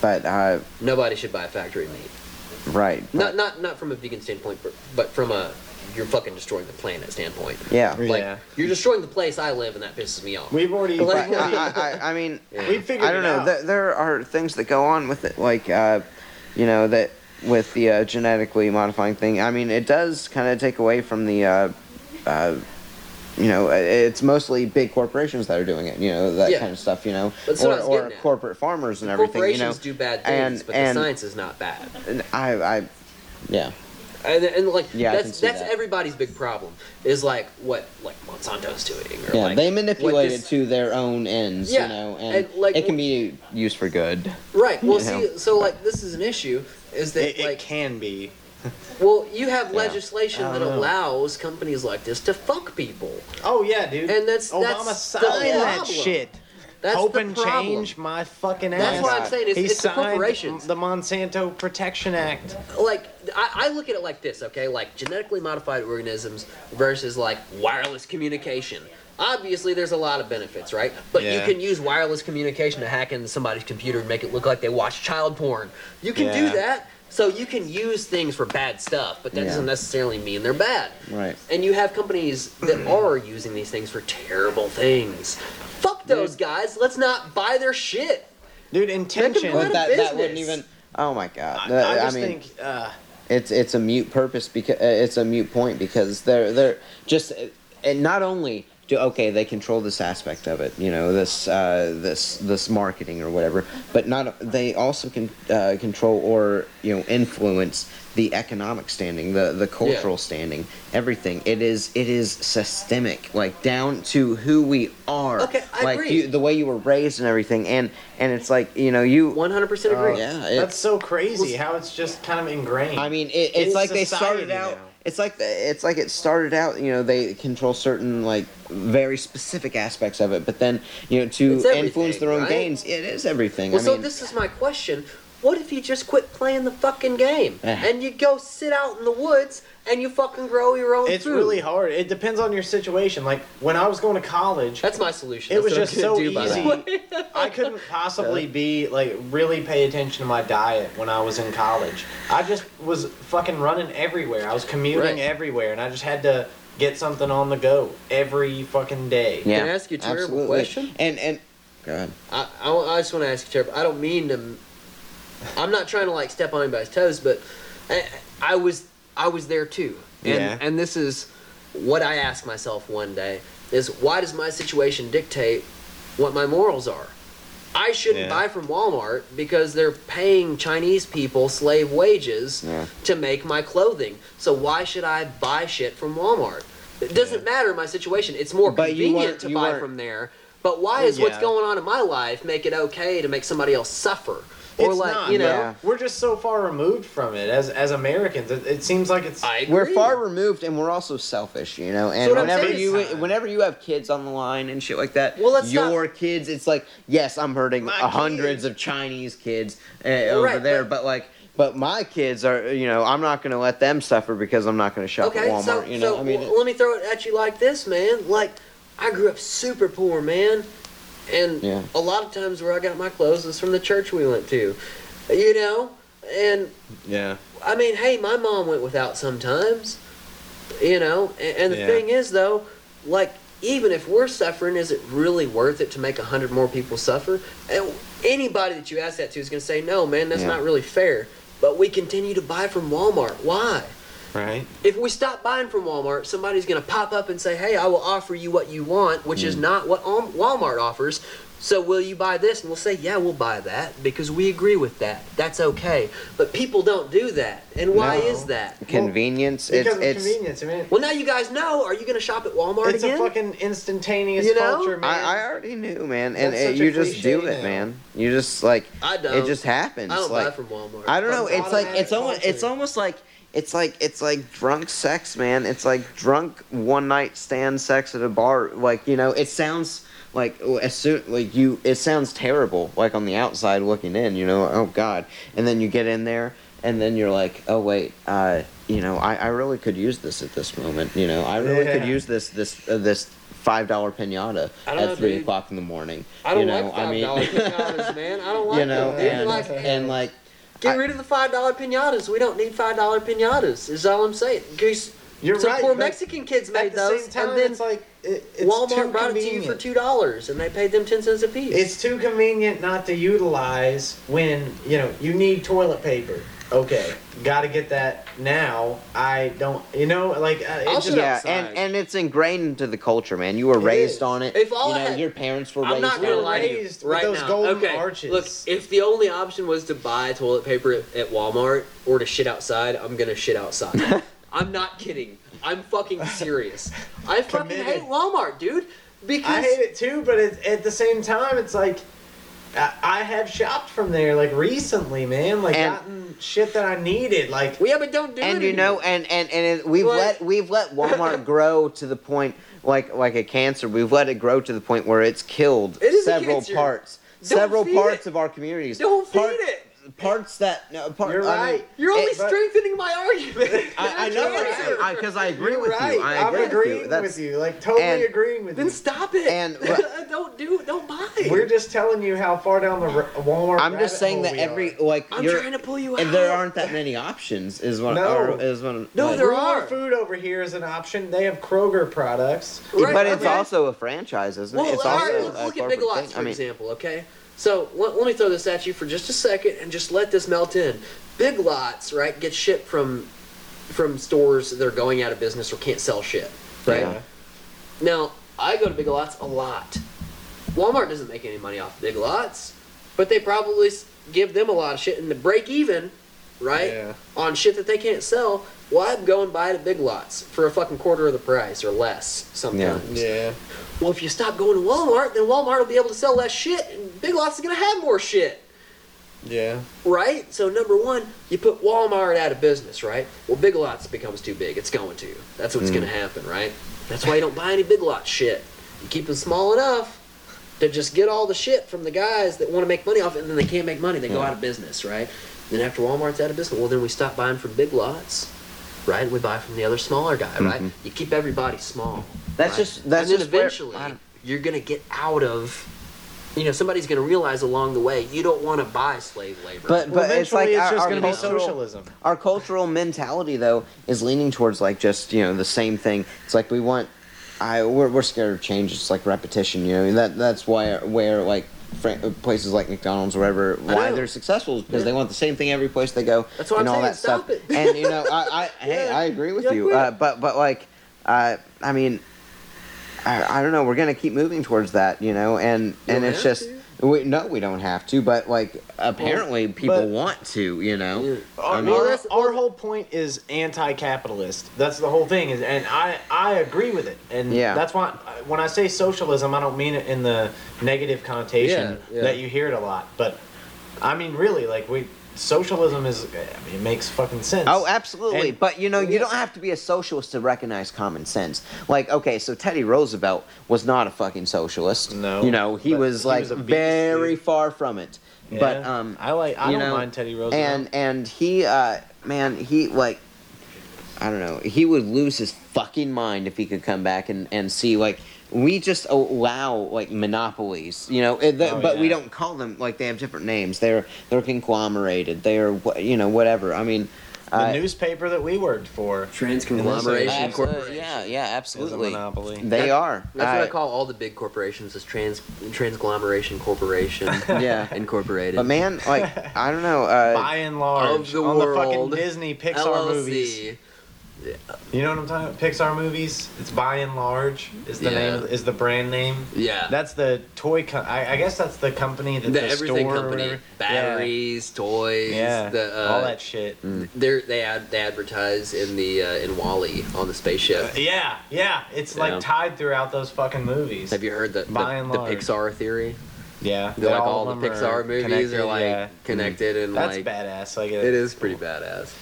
but uh, Nobody should buy factory meat. right, Not not not from a vegan standpoint, but from a you're fucking destroying the planet standpoint. yeah. Like Yeah. you're destroying the place I live, and that pisses me off. We've already, Like- we've already- I, I, I mean, Yeah. we figured I don't it know. out. There, there are things that go on with it, like, uh, you know, that with the uh, genetically modifying thing. I mean, it does kind of take away from the, uh, uh, you know, uh, it's mostly big corporations that are doing it. You know, that Yeah. kind of stuff. You know, That's or, or corporate farmers and everything. You know, Corporations do bad things, and but and the science is not bad. and I, I, yeah, And, and like Yeah, that's that's that. everybody's big problem is like what like Monsanto's doing. Or yeah. like they manipulate this- it to their own ends. Yeah, You know, and, and, like, it can be used for good. Right. Well, see, know, so like this is an issue is that it, it like can be. Well, you have Yeah. legislation that know. allows companies like this to fuck people. Oh yeah, dude. And that's- Obama that's the signed that problem. shit. That's Hoping the problem. change my fucking ass. That's what I'm saying. It's, he it's the signed corporations. the Monsanto Protection Act. like I, I look at it like this, okay? Like genetically modified organisms versus like wireless communication. Obviously, there's a lot of benefits, right? But Yeah. you can use wireless communication to hack into somebody's computer and make it look like they watch child porn. You can do Yeah. that. So you can use things for bad stuff, but that Yeah. doesn't necessarily mean they're bad. Right. And you have companies that are using these things for terrible things. Fuck those guys. Let's not buy their shit. Dude, intention. But that that wouldn't even. Oh my god. I, I I just mean, think uh, it's it's a mute purpose because uh, it's a mute point because they're they're just and not only do okay they control this aspect of it you know this uh, this this marketing or whatever but not they also can uh, control or you know influence the economic standing the the cultural standing everything it is it is systemic like down to who we are Okay, I like agree. You, the way you were raised and everything and and it's like you know you 100% agree. Oh, yeah that's so crazy how it's just kind of ingrained. I mean, it, in it's like they started out. now. It's like it's like it started out. You know, they control certain like very specific aspects of it, but then you know to influence their own right? gains, it is everything. Well, I so mean, this is my question. What if you just quit playing the fucking game and you go sit out in the woods and you fucking grow your own food? it's food? really hard. It depends on your situation. Like when I was going to college, That's my solution. it That's was what I'm just gonna so do, by easy. I couldn't possibly be like really pay attention to my diet when I was in college. I just was fucking running everywhere. I was commuting Right. everywhere, and I just had to get something on the go every fucking day. yeah, Can I ask you a terrible absolutely. question? And and go ahead. I, I, I just want to ask you, terrible. I don't mean to. I'm not trying to like step on anybody's toes, but I, I was I was there too, and Yeah. and this is what I asked myself one day: is why does my situation dictate what my morals are? I shouldn't Yeah. buy from Walmart because they're paying Chinese people slave wages Yeah. to make my clothing. So why should I buy shit from Walmart? It doesn't matter my situation. It's more But convenient to buy from there. But why is what's going on in my life make it okay to make somebody else suffer? Or It's like, not, you know, yeah. We're just so far removed from it as as Americans. It, it seems like it's I. We're far removed, and we're also selfish, you know. And what I'm whenever saying. you whenever you have kids on the line and shit like that, Well, let's your kids, it's like yes, I'm hurting hundreds kids. of Chinese kids uh, over right, there, but- but, like. But my kids are, you know, I'm not going to let them suffer because I'm not going to shop Okay, at Walmart. so, you know, so I mean, well, let me throw it at you like this, man. Like, I grew up super poor, man. And Yeah. a lot of times where I got my clothes was from the church we went to. You know? And yeah. I mean, hey, my mom went without sometimes. You know, and, and the Yeah. thing is, though, like even if we're suffering, is it really worth it to make a hundred more people suffer? And anybody that you ask that to is going to say, no, man, that's Yeah. not really fair. But we continue to buy from Walmart. Why? Right. If we stop buying from Walmart, somebody's going to pop up and say, "Hey, I will offer you what you want," which Mm. is not what Walmart offers. So will you buy this? And we'll say, "Yeah, we'll buy that because we agree with that. That's okay." But people don't do that, and why No. is that? convenience. Because it's of it's. convenience. I mean, Well, now you guys know. Are you going to shop at Walmart it's again? a fucking instantaneous You know? culture, man. I, I already knew, man, and That's uh, you just do it, now. man. You just like I don't. it just happens. I don't like, buy from Walmart. I don't know. It's like it's almost it's almost like it's like it's like drunk sex, man. It's like drunk one night stand sex at a bar. Like you know, it sounds like as soon like you. It sounds terrible, like on the outside looking in. You know, oh god. And then you get in there, and then you're like, oh wait, uh, you know, I, I really could use this at this moment. You know, I really could use this this uh, this five dollar pinata at know, three dude. o'clock in the morning. I don't you know, like I mean, pinatas, man. I don't like you know, them. and like, and like. Get I- rid of the five dollar pinatas. We don't need five dollar pinatas. Is all I'm saying. Because You're some right. poor Mexican kids made the those, time, and then it's like it, Walmart brought it to you for two dollars, and they paid them ten cents a piece. It's too convenient not to utilize when you know you need toilet paper. Okay, got to get that now. I don't, you know, like uh, I'll just, yeah, outside. and and it's ingrained into the culture, man. You were It raised is. on it. If all you I know, had- your parents were I'm raised not gonna We're lie raised with right those now. golden okay, arches. look, if the only option was to buy toilet paper at, at Walmart or to shit outside, I'm gonna shit outside. I'm not kidding. I'm fucking serious. I fucking Committed. hate Walmart, dude. Because I hate it too, but it, at the same time, it's like I, I have shopped from there like recently, man. Like And- gotten shit that I needed. Like we yeah, but don't do it. and you know, and and and it, we've What? let we've let Walmart grow to the point like like a cancer. We've let it grow to the point where it's killed It is several parts, Don't several feed parts it. of our communities. Don't feed it. Parts that no, part, You're I mean, right. You're only it- strengthening my argument. I, I know cancer. because I, agree You're with right. you. I I'm agree agreeing with you. That's, with you. Like totally and- agreeing with Then you. Then stop it. And- don't do. Don't buy. We're just telling you how far down the r- Walmart. I'm just saying hole that every are. like I'm trying to pull you and there aren't that many options. Is what No. or, is what No, like- there are. food over here is an option. They have Kroger products. Right, but it's also a franchise, isn't Well, it? It's also a look, look at Big corporate Lots thing. for I mean, example. Okay, so let, let me throw this at you for just a second and just let this melt in. Big Lots, right, get shit from from stores that are going out of business or can't sell shit, right? Yeah. Now I go to Big Lots a lot. Walmart doesn't make any money off Big Lots, but they probably give them a lot of shit and to break even, right, Yeah. on shit that they can't sell. Well, I'd go and buy it at Big Lots for a fucking quarter of the price or less sometimes. Yeah. Well, if you stop going to Walmart, then Walmart will be able to sell less shit, and Big Lots is going to have more shit, Yeah. right? So, number one, you put Walmart out of business, right? Well, Big Lots becomes too big. It's going to. That's what's mm. going to happen, right? That's why you don't buy any Big Lots shit. You keep them small enough to just get all the shit from the guys that want to make money off it, and then they can't make money. They go out of business, right? Then after Walmart's out of business, well, then we stop buying from Big Lots. Right, we buy from the other smaller guy. Right, mm-hmm. you keep everybody small. That's right? just- that's and then just where- eventually I don't- you're gonna get out of. You know, somebody's gonna realize along the way you don't want to buy slave labor. But Well, it's like eventually it's our, just our going to be socialism. our cultural mentality though is leaning towards like just you know the same thing. It's like we want. I we're, we're scared of change. It's like repetition. You know that that's why where like fran- places like McDonald's or whatever why they're successful is because Yeah. they want the same thing every place they go. That's what and I'm all saying, that stuff. it. And you know I, I hey Yeah. I agree with Yeah, you. Uh, but but like uh, I mean. I, I don't know. We're gonna keep moving towards that, you know, and and it's just we no, we don't have to, but like apparently people but- want to, you know. Our, I mean- our- Well, our whole point is anti-capitalist. That's the whole thing, is, and I I agree with it. And Yeah. that's why when I say socialism, I don't mean it in the negative connotation Yeah, yeah. that you hear it a lot. But I mean, really, like we socialism is it makes fucking sense. Oh, absolutely. And- but you know, you yeah. don't have to be a socialist to recognize common sense. Like, okay, so Teddy Roosevelt was not a fucking socialist. No, You know, he was he like was very dude. far from it. But um I like. I don't know, mind Teddy Roosevelt. and and he uh man, he like I don't know, he would lose his fucking mind if he could come back and and see like we just allow like monopolies, you know, the- Oh, but we don't call them like they have different names. They're they're conglomerated. They're you know whatever. I mean, the uh, nutpaper that we worked for. Transconglomeration Absolutely. Corporation. Yeah, yeah, absolutely. Is a monopoly. They That- are. That's what I call all the big corporations is trans transglomeration corporation Yeah. incorporated. But man, like I don't know. Uh, Buy n Large, Of the on the fucking world, Disney Pixar LLC. movies. You know what I'm talking about? Pixar movies. It's Buy n Large is the Yeah. name is the brand name. Yeah. That's the toy. Co- I, I guess that's the company that the, the, everything store company, batteries, toys, Yeah, the, uh, all that shit. They're, they ad, they advertise in the uh, in WALL-E on the spaceship. Yeah, yeah. It's Yeah. like tied throughout those fucking movies. Have you heard the, By the, and the. Pixar theory? Yeah, They're like all, of the Pixar movies are like yeah. connected and like That's like badass. Like it is pretty badass.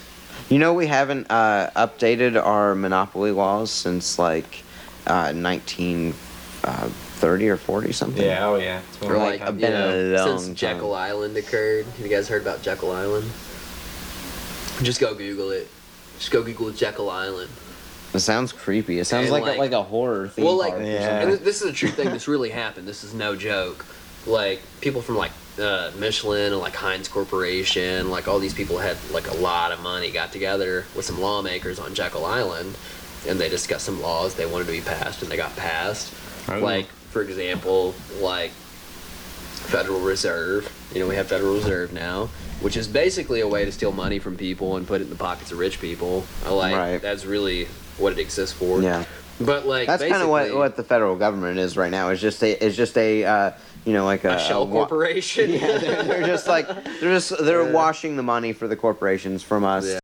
You know, we haven't uh, updated our monopoly laws since like uh, 1930 or 40 something. Yeah. Oh yeah. It's been Or a like time. been know, a long since Jekyll time. Island occurred. Have you guys heard about Jekyll Island? Just go Google it. Just go Google Jekyll Island. It sounds creepy. It sounds like like- a, like a horror theme well, like, park. Yeah. something. and this is a true thing. This really happened. This is no joke. Like people from like uh, Michelin and like Heinz Corporation, like all these people had like a lot of money, got together with some lawmakers on Jekyll Island, and they discussed some laws they wanted to be passed, and they got passed. Like for example, like Federal Reserve. You know, we have Federal Reserve now, which is basically a way to steal money from people and put it in the pockets of rich people. I like Right. that's really what it exists for. Yeah. But like That's kind of what, what the federal government is right now. It's just a it's just a uh, you know like a, a shell wa- corporation. Yeah, they're, they're just like they're just they're Yeah. washing the money for the corporations from us. Yeah.